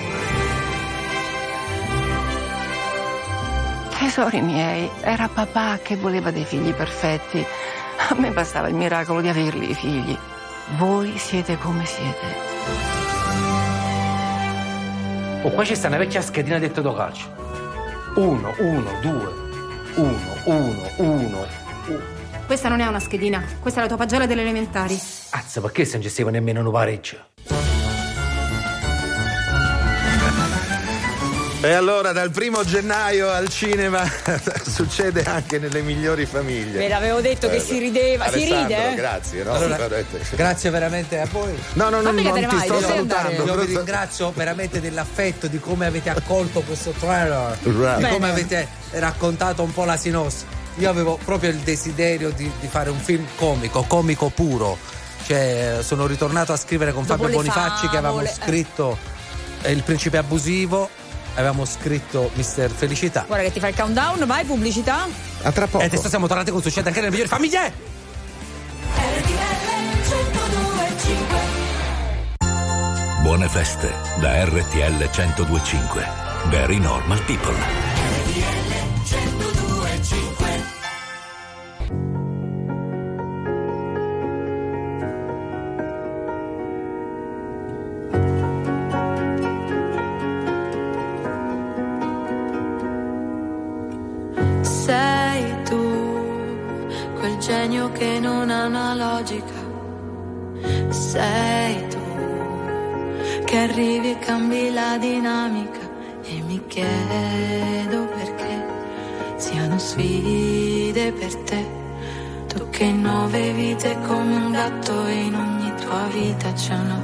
Tesori miei, era papà che voleva dei figli perfetti. A me bastava il miracolo di averli i figli. Voi siete come siete. Oh, qua ci sta una vecchia schedina del calcio. Uno, uno, due, uno, uno, uno. Questa non è una schedina, questa è la tua pagella delle elementari. Azza, perché se non ci stava nemmeno un pareggio? E allora dal primo gennaio al cinema (laughs) succede anche nelle migliori famiglie. Ve l'avevo detto che si rideva. Si Alessandro, ride? eh? Grazie, no? Allora, grazie veramente a voi. No, no, no, non ti vai, sto salutando. Io vi ringrazio veramente dell'affetto, di come avete accolto questo trailer, di Right. come Bene. avete raccontato un po' la sinossi io avevo proprio il desiderio di, di fare un film comico, comico puro. Cioè, sono ritornato a scrivere con Dopo Fabio Bonifacci che avevamo eh. scritto eh. Il principe abusivo, avevamo scritto Mister Felicità. Guarda che ti fa il countdown, vai pubblicità. A tra poco. E adesso siamo tornati con Succede anche nelle migliori famiglie. Eh! RTL Buone feste da RTL 1025. Very normal people. RTL 1025. Che non ha una logica. Sei tu che arrivi e cambi la dinamica. E mi chiedo perché siano sfide per te. Tu che nove vite come un gatto in ogni tua vita c'è una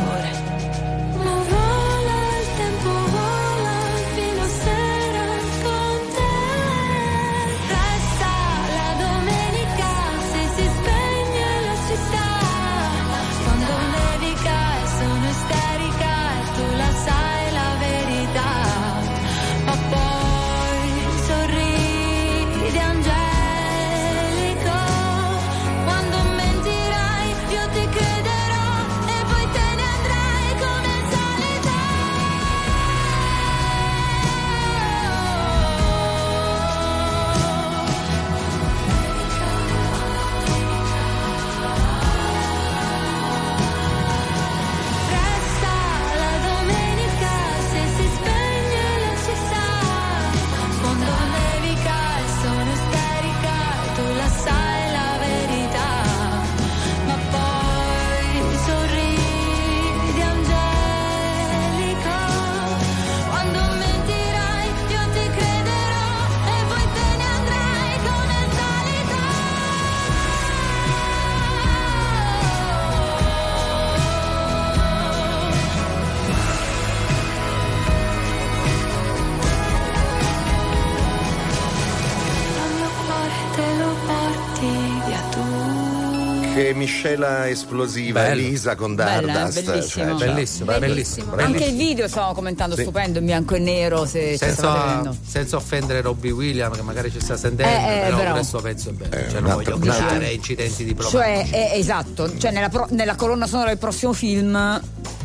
Miscela esplosiva, Bello. Elisa con Bella, Dardust. eh, bellissimo. cioè, Bellissimo, bello. bellissimo. Anche il video stavo commentando, Sì. stupendo, in bianco e nero. Se Senza, vedendo. senza offendere Robbie Williams, che magari ci sta sentendo, Eh, eh, però bravo. questo pezzo è bello. Eh, cioè, non voglio creare incidenti diplomatici. Cioè, è, esatto, cioè nella, pro- nella colonna sonora del prossimo film,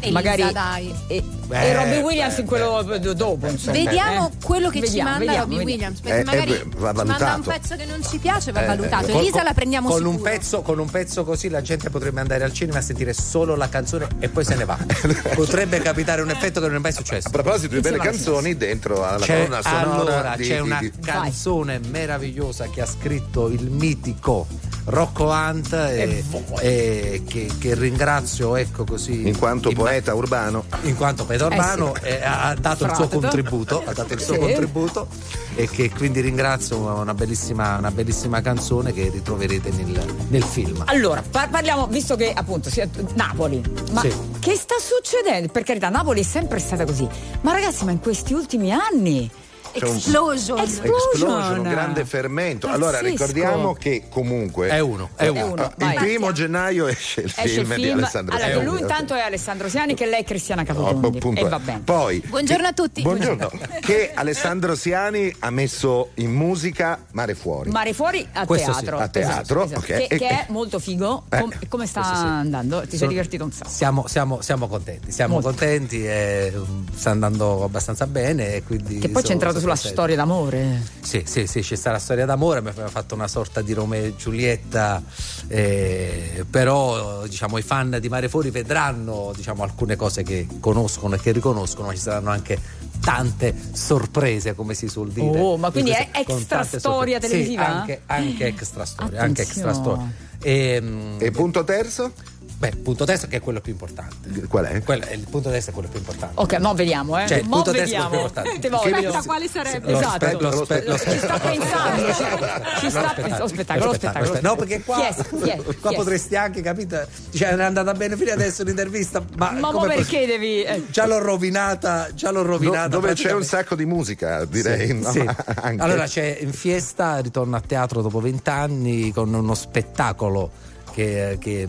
Elisa, magari. dai. E, Beh, e Robbie Williams beh, in quello d- dopo. Insomma. Vediamo Eh? quello che Vediamo, ci manda vediamo, Robbie. Williams, perché Eh, eh, magari beh, va ci manda un valutato. pezzo che non ci piace, va Eh, valutato. eh, Elisa la prendiamo con sicuro. un, pezzo, con un pezzo così la gente potrebbe andare al cinema a sentire solo la canzone e poi se ne va. (laughs) potrebbe capitare un effetto che non è mai successo. A proposito di belle canzoni, dentro alla C'è, colonna sonora allora, di- c'è di- una di- canzone meravigliosa che ha scritto il mitico Rocco Hunt e, e che, che ringrazio ecco così In quanto in- poeta urbano. in quanto poeta urbano sì. eh, ha dato il suo contributo ha dato il suo Sì. contributo e che quindi ringrazio una bellissima, una bellissima canzone che ritroverete nel, nel film Allora, par- parliamo, visto che appunto sia Napoli, ma Sì. che sta succedendo? Per carità, Napoli è sempre stata così, ma ragazzi, ma in questi ultimi anni C'è un- Explosion. Explosion, un grande fermento. Allora Pazzesco. ricordiamo che comunque è uno, è uno. È uno, il vai. primo gennaio esce il Esce il film di film. Alessandro Allora, Siani. lui intanto è Alessandro Siani, che lei è Cristiana Capotondi. appunto. E va bene. Poi Buongiorno a tutti. Buongiorno. che Alessandro Siani ha messo in musica Mare Fuori. Mare fuori a Questo sì, teatro. a teatro, Esatto, ok. Che, che è molto figo. Eh, Com- come sta sì. andando? Ti sei divertito un sacco. siamo, siamo, siamo contenti siamo Molto. contenti e um, sta andando abbastanza bene e quindi Che poi c'è entrato sulla storia d'amore. Sì, sì, sì, c'è sta la storia d'amore, abbiamo fatto una sorta di Romeo e Giulietta, eh, però diciamo, i fan di Mare Fuori vedranno diciamo, alcune cose che conoscono e che riconoscono, ma ci saranno anche tante sorprese, come si suol dire. Oh, ma quindi In è extra storia sorprese. televisiva? Sì, anche, anche extra storia, anche extra Attenzione. storia. E, E punto terzo? Beh, punto terzo che è quello più importante. Qual è? Quello- il punto terzo è quello più importante. Ok, mo vediamo, eh. Cioè, il punto terzo è vediamo. più importante. Te voglio. Aspetta, quale sarebbe? Lo Esatto. spe- lo spe- lo Ci sta pensando. Ci sta pensando. Lo spettacolo, lo spettacolo. No, perché qua, è? Chi è? qua è? potresti anche, capito? Cioè, è andata bene fino adesso l'intervista, ma, Ma perché poss- devi. eh, Già l'ho rovinata, già l'ho rovinata. dove c'è un sacco di musica, direi. Sì, no? sì. (laughs) Anche. Allora c'è in fiesta, ritorno a teatro dopo vent'anni con uno spettacolo che, che,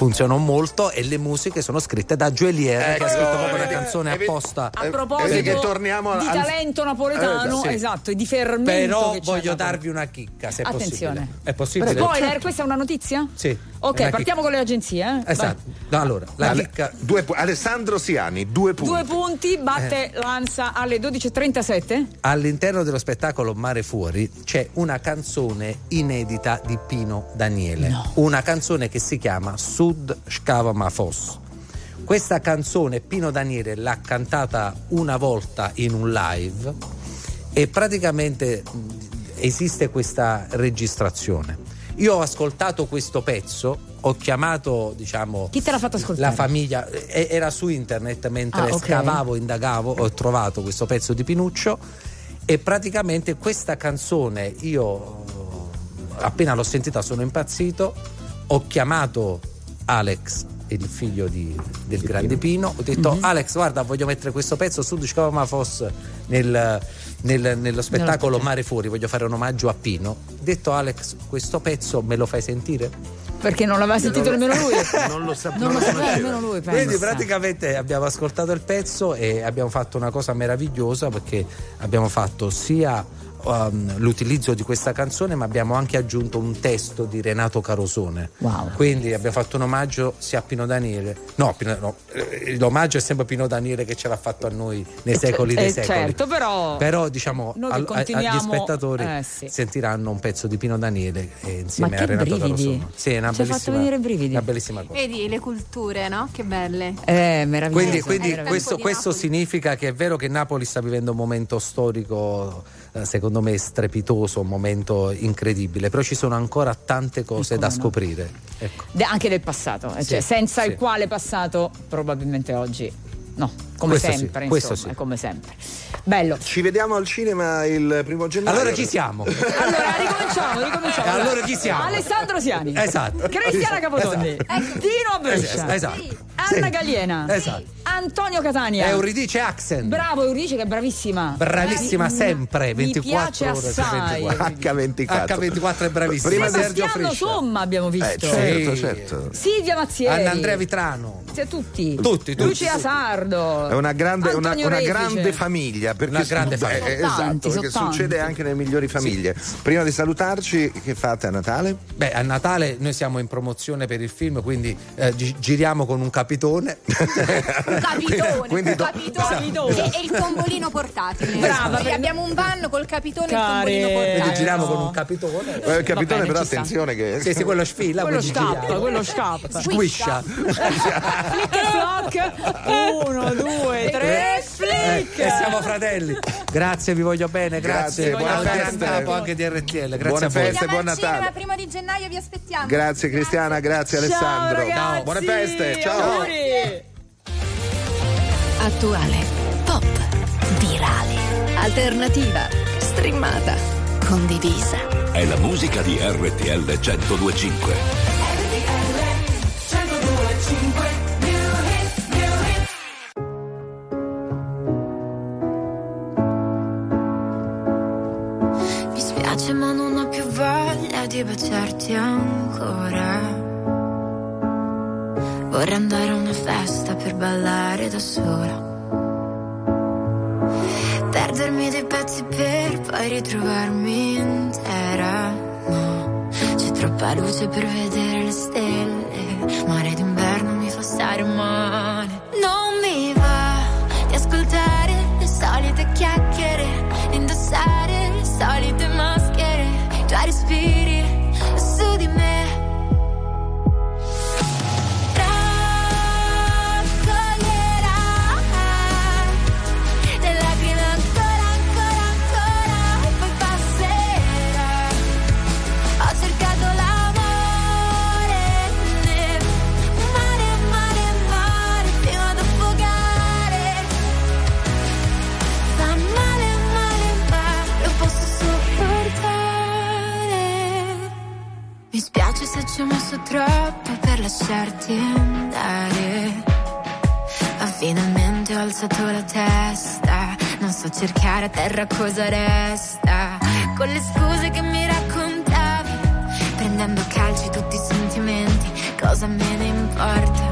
funzionò molto e le musiche sono scritte da Gioelier che ha Ecco, scritto proprio una canzone vedi- apposta. A Eh, proposito vedi che torniamo di al- talento napoletano, Eh, sì. esatto, e di fermento. Però voglio a darvi una chicca se è Attenzione. possibile. È possibile? Spoiler, questa è una notizia? Sì. Ok, partiamo con le agenzie. Eh? Esatto. No, allora, la Ale- chicca due pu- Alessandro Siani, due punti. Due punti, batte Eh. Lanza alle 12.37. All'interno dello spettacolo Mare Fuori c'è una canzone inedita di Pino Daniele, una canzone che si chiama Sud Scava Ma Foss. Questa canzone Pino Daniele l'ha cantata una volta in un live e praticamente mh, esiste questa registrazione. Io ho ascoltato questo pezzo, ho chiamato, diciamo, Chi te l'ha fatto ascoltare? la famiglia, eh, era su internet mentre Ah, ok. scavavo, indagavo, ho trovato questo pezzo di Pinuccio e praticamente questa canzone io eh, appena l'ho sentita sono impazzito, ho chiamato Alex il figlio di- del grande Pino ho detto Mhm. Alex guarda voglio mettere questo pezzo su Discova Foss nel, nel- nello spettacolo Mare Fuori voglio fare un omaggio a Pino detto Alex questo pezzo me lo fai sentire? Perché non l'aveva sentito nemmeno lui. (laughs) Non lo sapeva. Non lo sapeva nemmeno lui, pensa. Quindi praticamente abbiamo ascoltato il pezzo e abbiamo fatto una cosa meravigliosa perché abbiamo fatto sia um, l'utilizzo di questa canzone ma abbiamo anche aggiunto un testo di Renato Carosone. Wow. Quindi abbiamo fatto un omaggio sia a Pino Daniele. No, Pino- no, eh, l'omaggio è sempre Pino Daniele che ce l'ha fatto a noi nei secoli dei Eh, secoli. certo, però- Però diciamo al- a- agli continuiamo- spettatori eh, sì. sentiranno un pezzo di Pino Daniele eh, insieme Ma a Renato brividi. Carosone. Sì, è una Ci fatto bellissima, venire i brividi. una bellissima cosa. Vedi le culture, no? Che belle. Eh, meraviglioso. Quindi, quindi questo, questo significa che è vero che Napoli sta vivendo un momento storico, eh, secondo me strepitoso, un momento incredibile, però ci sono ancora tante cose da scoprire. Ecco. De- anche del passato, eh, Sì, cioè, senza sì. il quale passato probabilmente oggi no, come Questo sì, sempre, questo insomma, sì. come sempre. Bello. Ci vediamo al cinema il primo gennaio. Allora chi siamo? Allora ricominciamo, ricominciamo. Allora chi siamo? Alessandro Siani. Esatto. Cristiana Capotondi. Esatto. Dino Brescia. Esatto, esatto. Anna Sì. Galliena. Esatto. Antonio Catania. Euridice Axen. Bravo Euridice che è bravissima. Bravissima Mi- sempre, mi 24 piace ore su assai. 24. H24. H24 è bravissima. Prima Sergio Friscia. Somma abbiamo visto. Eh, certo, Sì. certo. Silvia Mazzieri. Anna Andrea Vitrano. Sì, tutti. Tutti, tutti, Lucia. Sardo. È una grande, una, una grande famiglia. Perché Una grande su- famiglia. eh, esatto, tanti, perché succede tanti. anche nelle migliori famiglie. Prima di salutarci, che fate a Natale? Beh, a Natale noi siamo in promozione per il film, quindi eh, gi- giriamo con un capitone. (laughs) Un capitone, Quindi un do- capitone. E, e il tombolino portatile. Brava, perché- abbiamo un van col capitone e il Care- tombolino Quindi portatile. giriamo con un capitone. Eh, il capitone, bene, però sta. attenzione che. Sì, sì, quello sfila. Quello quindi scappa, quello scappa. Squiscia. (laughs) Flick e flock. Uno, due, tre, flick. Eh, e siamo fratelli. Grazie, vi voglio bene, grazie. Grazie, buone Al feste. capo anche di RTL. Grazie Buone a voi. feste, buon Natale. primo di gennaio vi aspettiamo. Grazie Cristiana, grazie Alessandro. ragazzi, Buone feste, ciao. auguri. Attuale, pop, virale, alternativa, streamata, condivisa. È la musica di RTL 1025. Baciarti ancora. Vorrei andare a una festa per ballare da sola. Perdermi dei pezzi per poi ritrovarmi intera. No, c'è troppa luce per vedere le stelle. Mare d'inverno mi fa stare male. Non ho messo troppo per lasciarti andare. Ma finalmente ho alzato la testa. Non so cercare a terra cosa resta. Con le scuse che mi raccontavi. Prendendo calci tutti i sentimenti. Cosa me ne importa?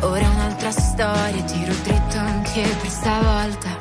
Ora è un'altra storia. Tiro dritto anche per stavolta.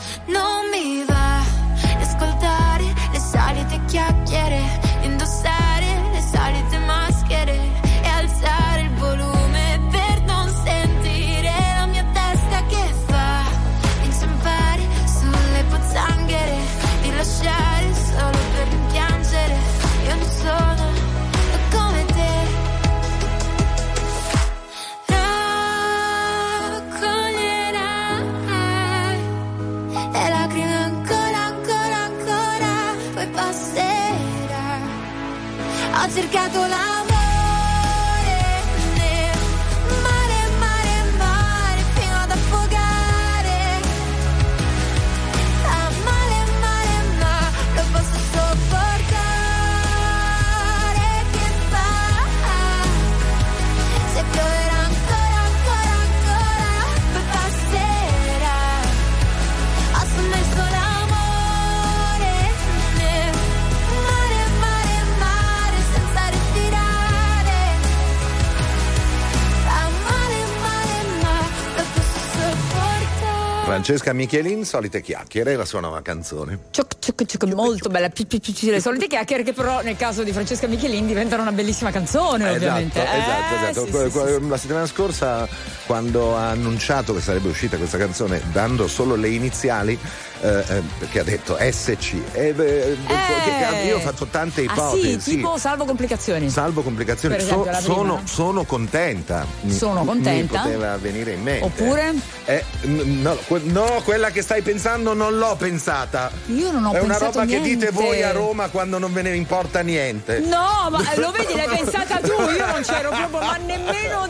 Francesca Michelin, solite chiacchiere, la sua nuova canzone. Ciuc, ciuc, ciuc, molto bella, pi, pi, pi, le solite chiacchiere che però nel caso di Francesca Michelin diventano una bellissima canzone ovviamente. Esatto, Eh, esatto, esatto. sì, Que- sì, que- sì, La settimana scorsa, quando ha annunciato che sarebbe uscita questa canzone, dando solo le iniziali, eh, eh, perché ha detto SC. eh, beh, che- io ho fatto tante Ah ipotesi. sì, tipo salvo complicazioni. Salvo complicazioni, esempio, So- sono, no? sono contenta. Sono contenta. Mi poteva venire in mente. Oppure? Eh, no, que- no, quella che stai pensando non l'ho pensata. Io non ho È una pensato roba che niente. dite voi a Roma quando non ve ne importa niente. No, ma eh, lo vedi, l'hai (laughs) pensata tu, io non c'ero proprio, ma nemmeno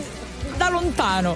da lontano.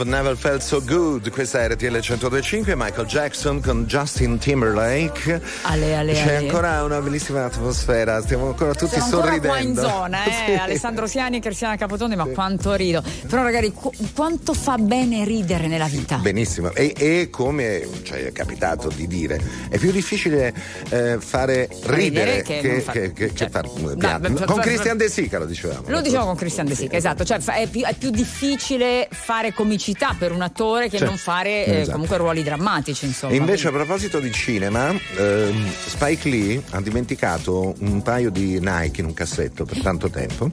Love Never Felt So Good, questa è RTL 125, Michael Jackson con Justin Timberlake. Ale, ale, C'è ale. ancora una bellissima atmosfera, stiamo ancora tutti Siamo sorridendo. Siamo qua in zona, eh? (laughs) sì. Alessandro Siani e Cristiana Capotondi, ma sì. quanto rido. Però ragazzi, qu- quanto fa bene ridere nella vita. Benissimo, e, e come ci cioè, è capitato di dire, è più difficile eh, fare ridere, ridere che, che, far... che, che certo. far piano. No, con Christian De Sica lo dicevamo. Lo eh, dicevamo con Christian De Sica, sì. esatto. Cioè, è, più, è, più, difficile fare comicità per un attore che cioè, non certo. fare eh, esatto. comunque ruoli drammatici. Insomma. Invece, a proposito di cinema, ehm, Spike Lee ha dimenticato un paio di Nike in un cassetto per tanto tempo.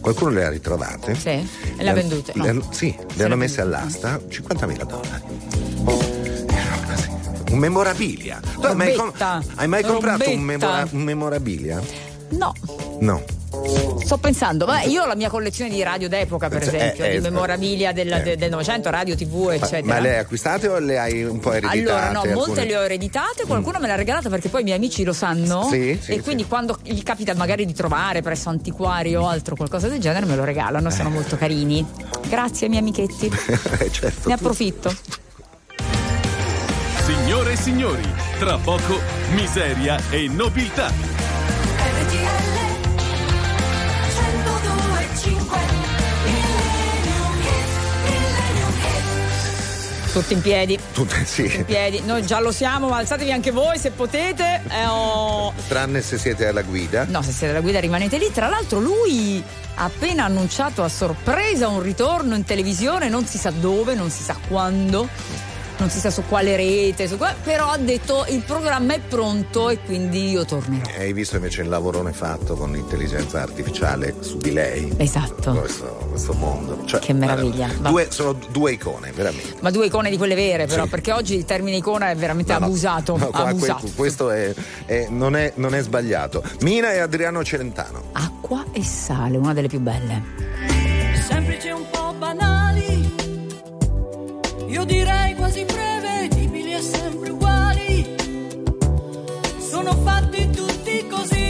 Qualcuno le ha ritrovate. Sì, e le ha vendute. No. Le, sì, le hanno messe all'asta 50.000 dollari un memorabilia. Tu hai mai, com- hai mai comprato un, memora- un memorabilia? No. No. Sto pensando, ma io ho la mia collezione di radio d'epoca, per eh, cioè, esempio, eh, di eh, memorabilia del, eh. del, Novecento, radio, tv, eccetera. Ma, ma le hai acquistate o le hai un po' ereditate? Allora, no, alcune... molte le ho ereditate, qualcuno mm. me l'ha regalata perché poi i miei amici lo sanno. Sì, sì, e quindi sì. quando gli capita magari di trovare presso antiquari o altro qualcosa del genere, me lo regalano, sono eh. molto carini. Grazie, miei amichetti. (laughs) certo. Ne approfitto. Signore e signori, tra poco miseria e nobiltà. Tutti in piedi. Tutte, sì. In piedi. Noi già lo siamo, ma alzatevi anche voi se potete. Eh, oh. Tranne se siete alla guida. No, se siete alla guida rimanete lì. Tra l'altro lui ha appena annunciato a sorpresa un ritorno in televisione, non si sa dove, non si sa quando, non si sa su quale rete, su qua- però ha detto il programma è pronto e quindi io tornerò. E Hai visto invece il lavorone fatto con l'intelligenza artificiale su di lei? Esatto. Questo, questo mondo. Cioè, Che meraviglia. Due, sono due icone, veramente. Ma due icone di quelle vere, però, Sì. perché oggi il termine icona è veramente No, abusato. No, qua- abusato. que- questo è, è- non, è, non è sbagliato. Mina e Adriano Celentano. Acqua e sale, una delle più belle. semplici e un po' io direi quasi prevedibili e sempre uguali. Sono fatti tutti così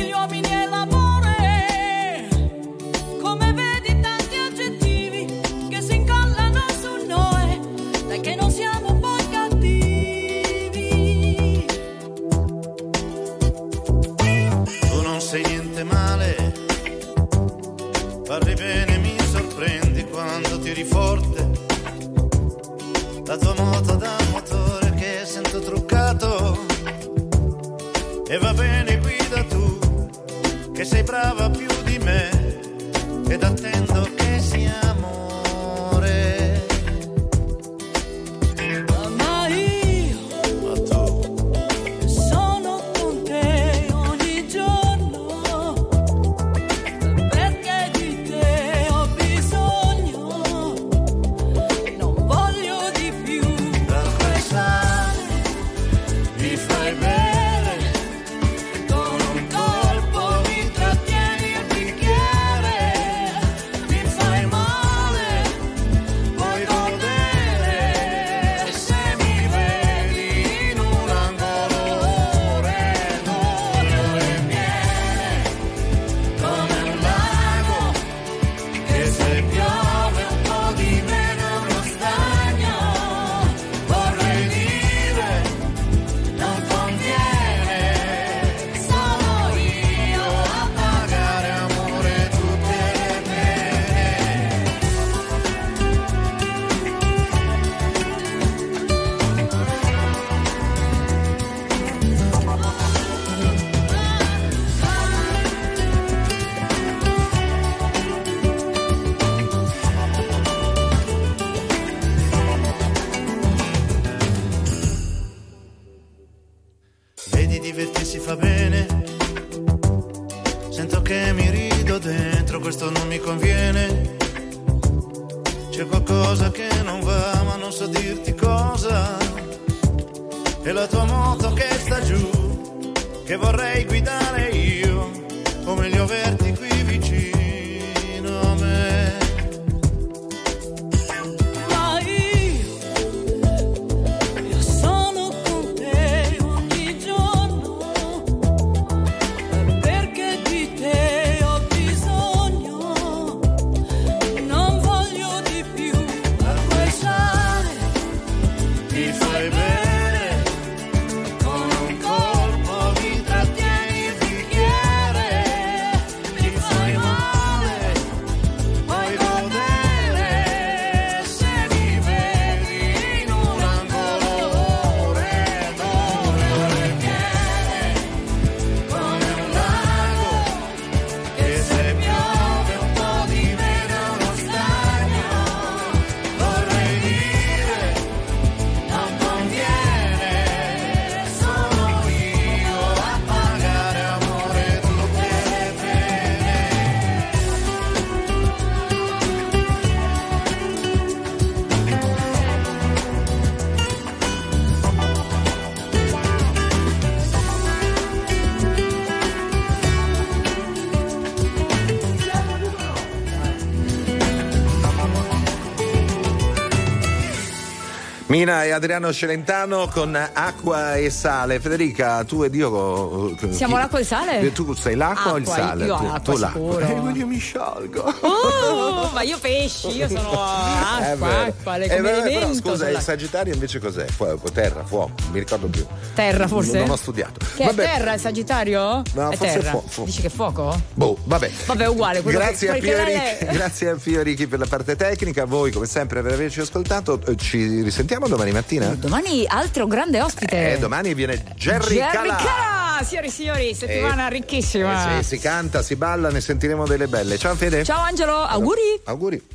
La tua moto da motore che sento truccato. E va bene, guida tu, che sei brava più di me. Ed attendo che Mina e Adriano Celentano con acqua e sale. Federica, tu ed io. eh, Siamo chi- l'acqua e il sale? Tu sei l'acqua o il Acqua, sale? io tu, acqua, tu l'acqua. Eh, io mi sciolgo. Oh, (laughs) ma io pesci, io sono (laughs) acqua, vero. acqua, le Eh, come scusa, il Sagittario invece cos'è? Fuoco, terra, fuoco, non mi ricordo più. Terra forse? Non ho studiato. Che Vabbè. è terra il Sagittario? No, è forse terra. fu- fu- Dici che è fuoco? Boh, vabbè. Vabbè, uguale. Grazie che, a, Fiorichi, è- grazie a Fiorichi (laughs) per la parte tecnica, a voi come sempre per averci ascoltato, Eh, ci risentiamo domani mattina? Domani altro grande ospite. Eh, domani viene Jerry, Jerry Calà. Calà, signori e signori, settimana Eh, ricchissima. Eh sì, si canta, si balla, ne sentiremo delle belle. Ciao Fede. Ciao Angelo, auguri. Auguri.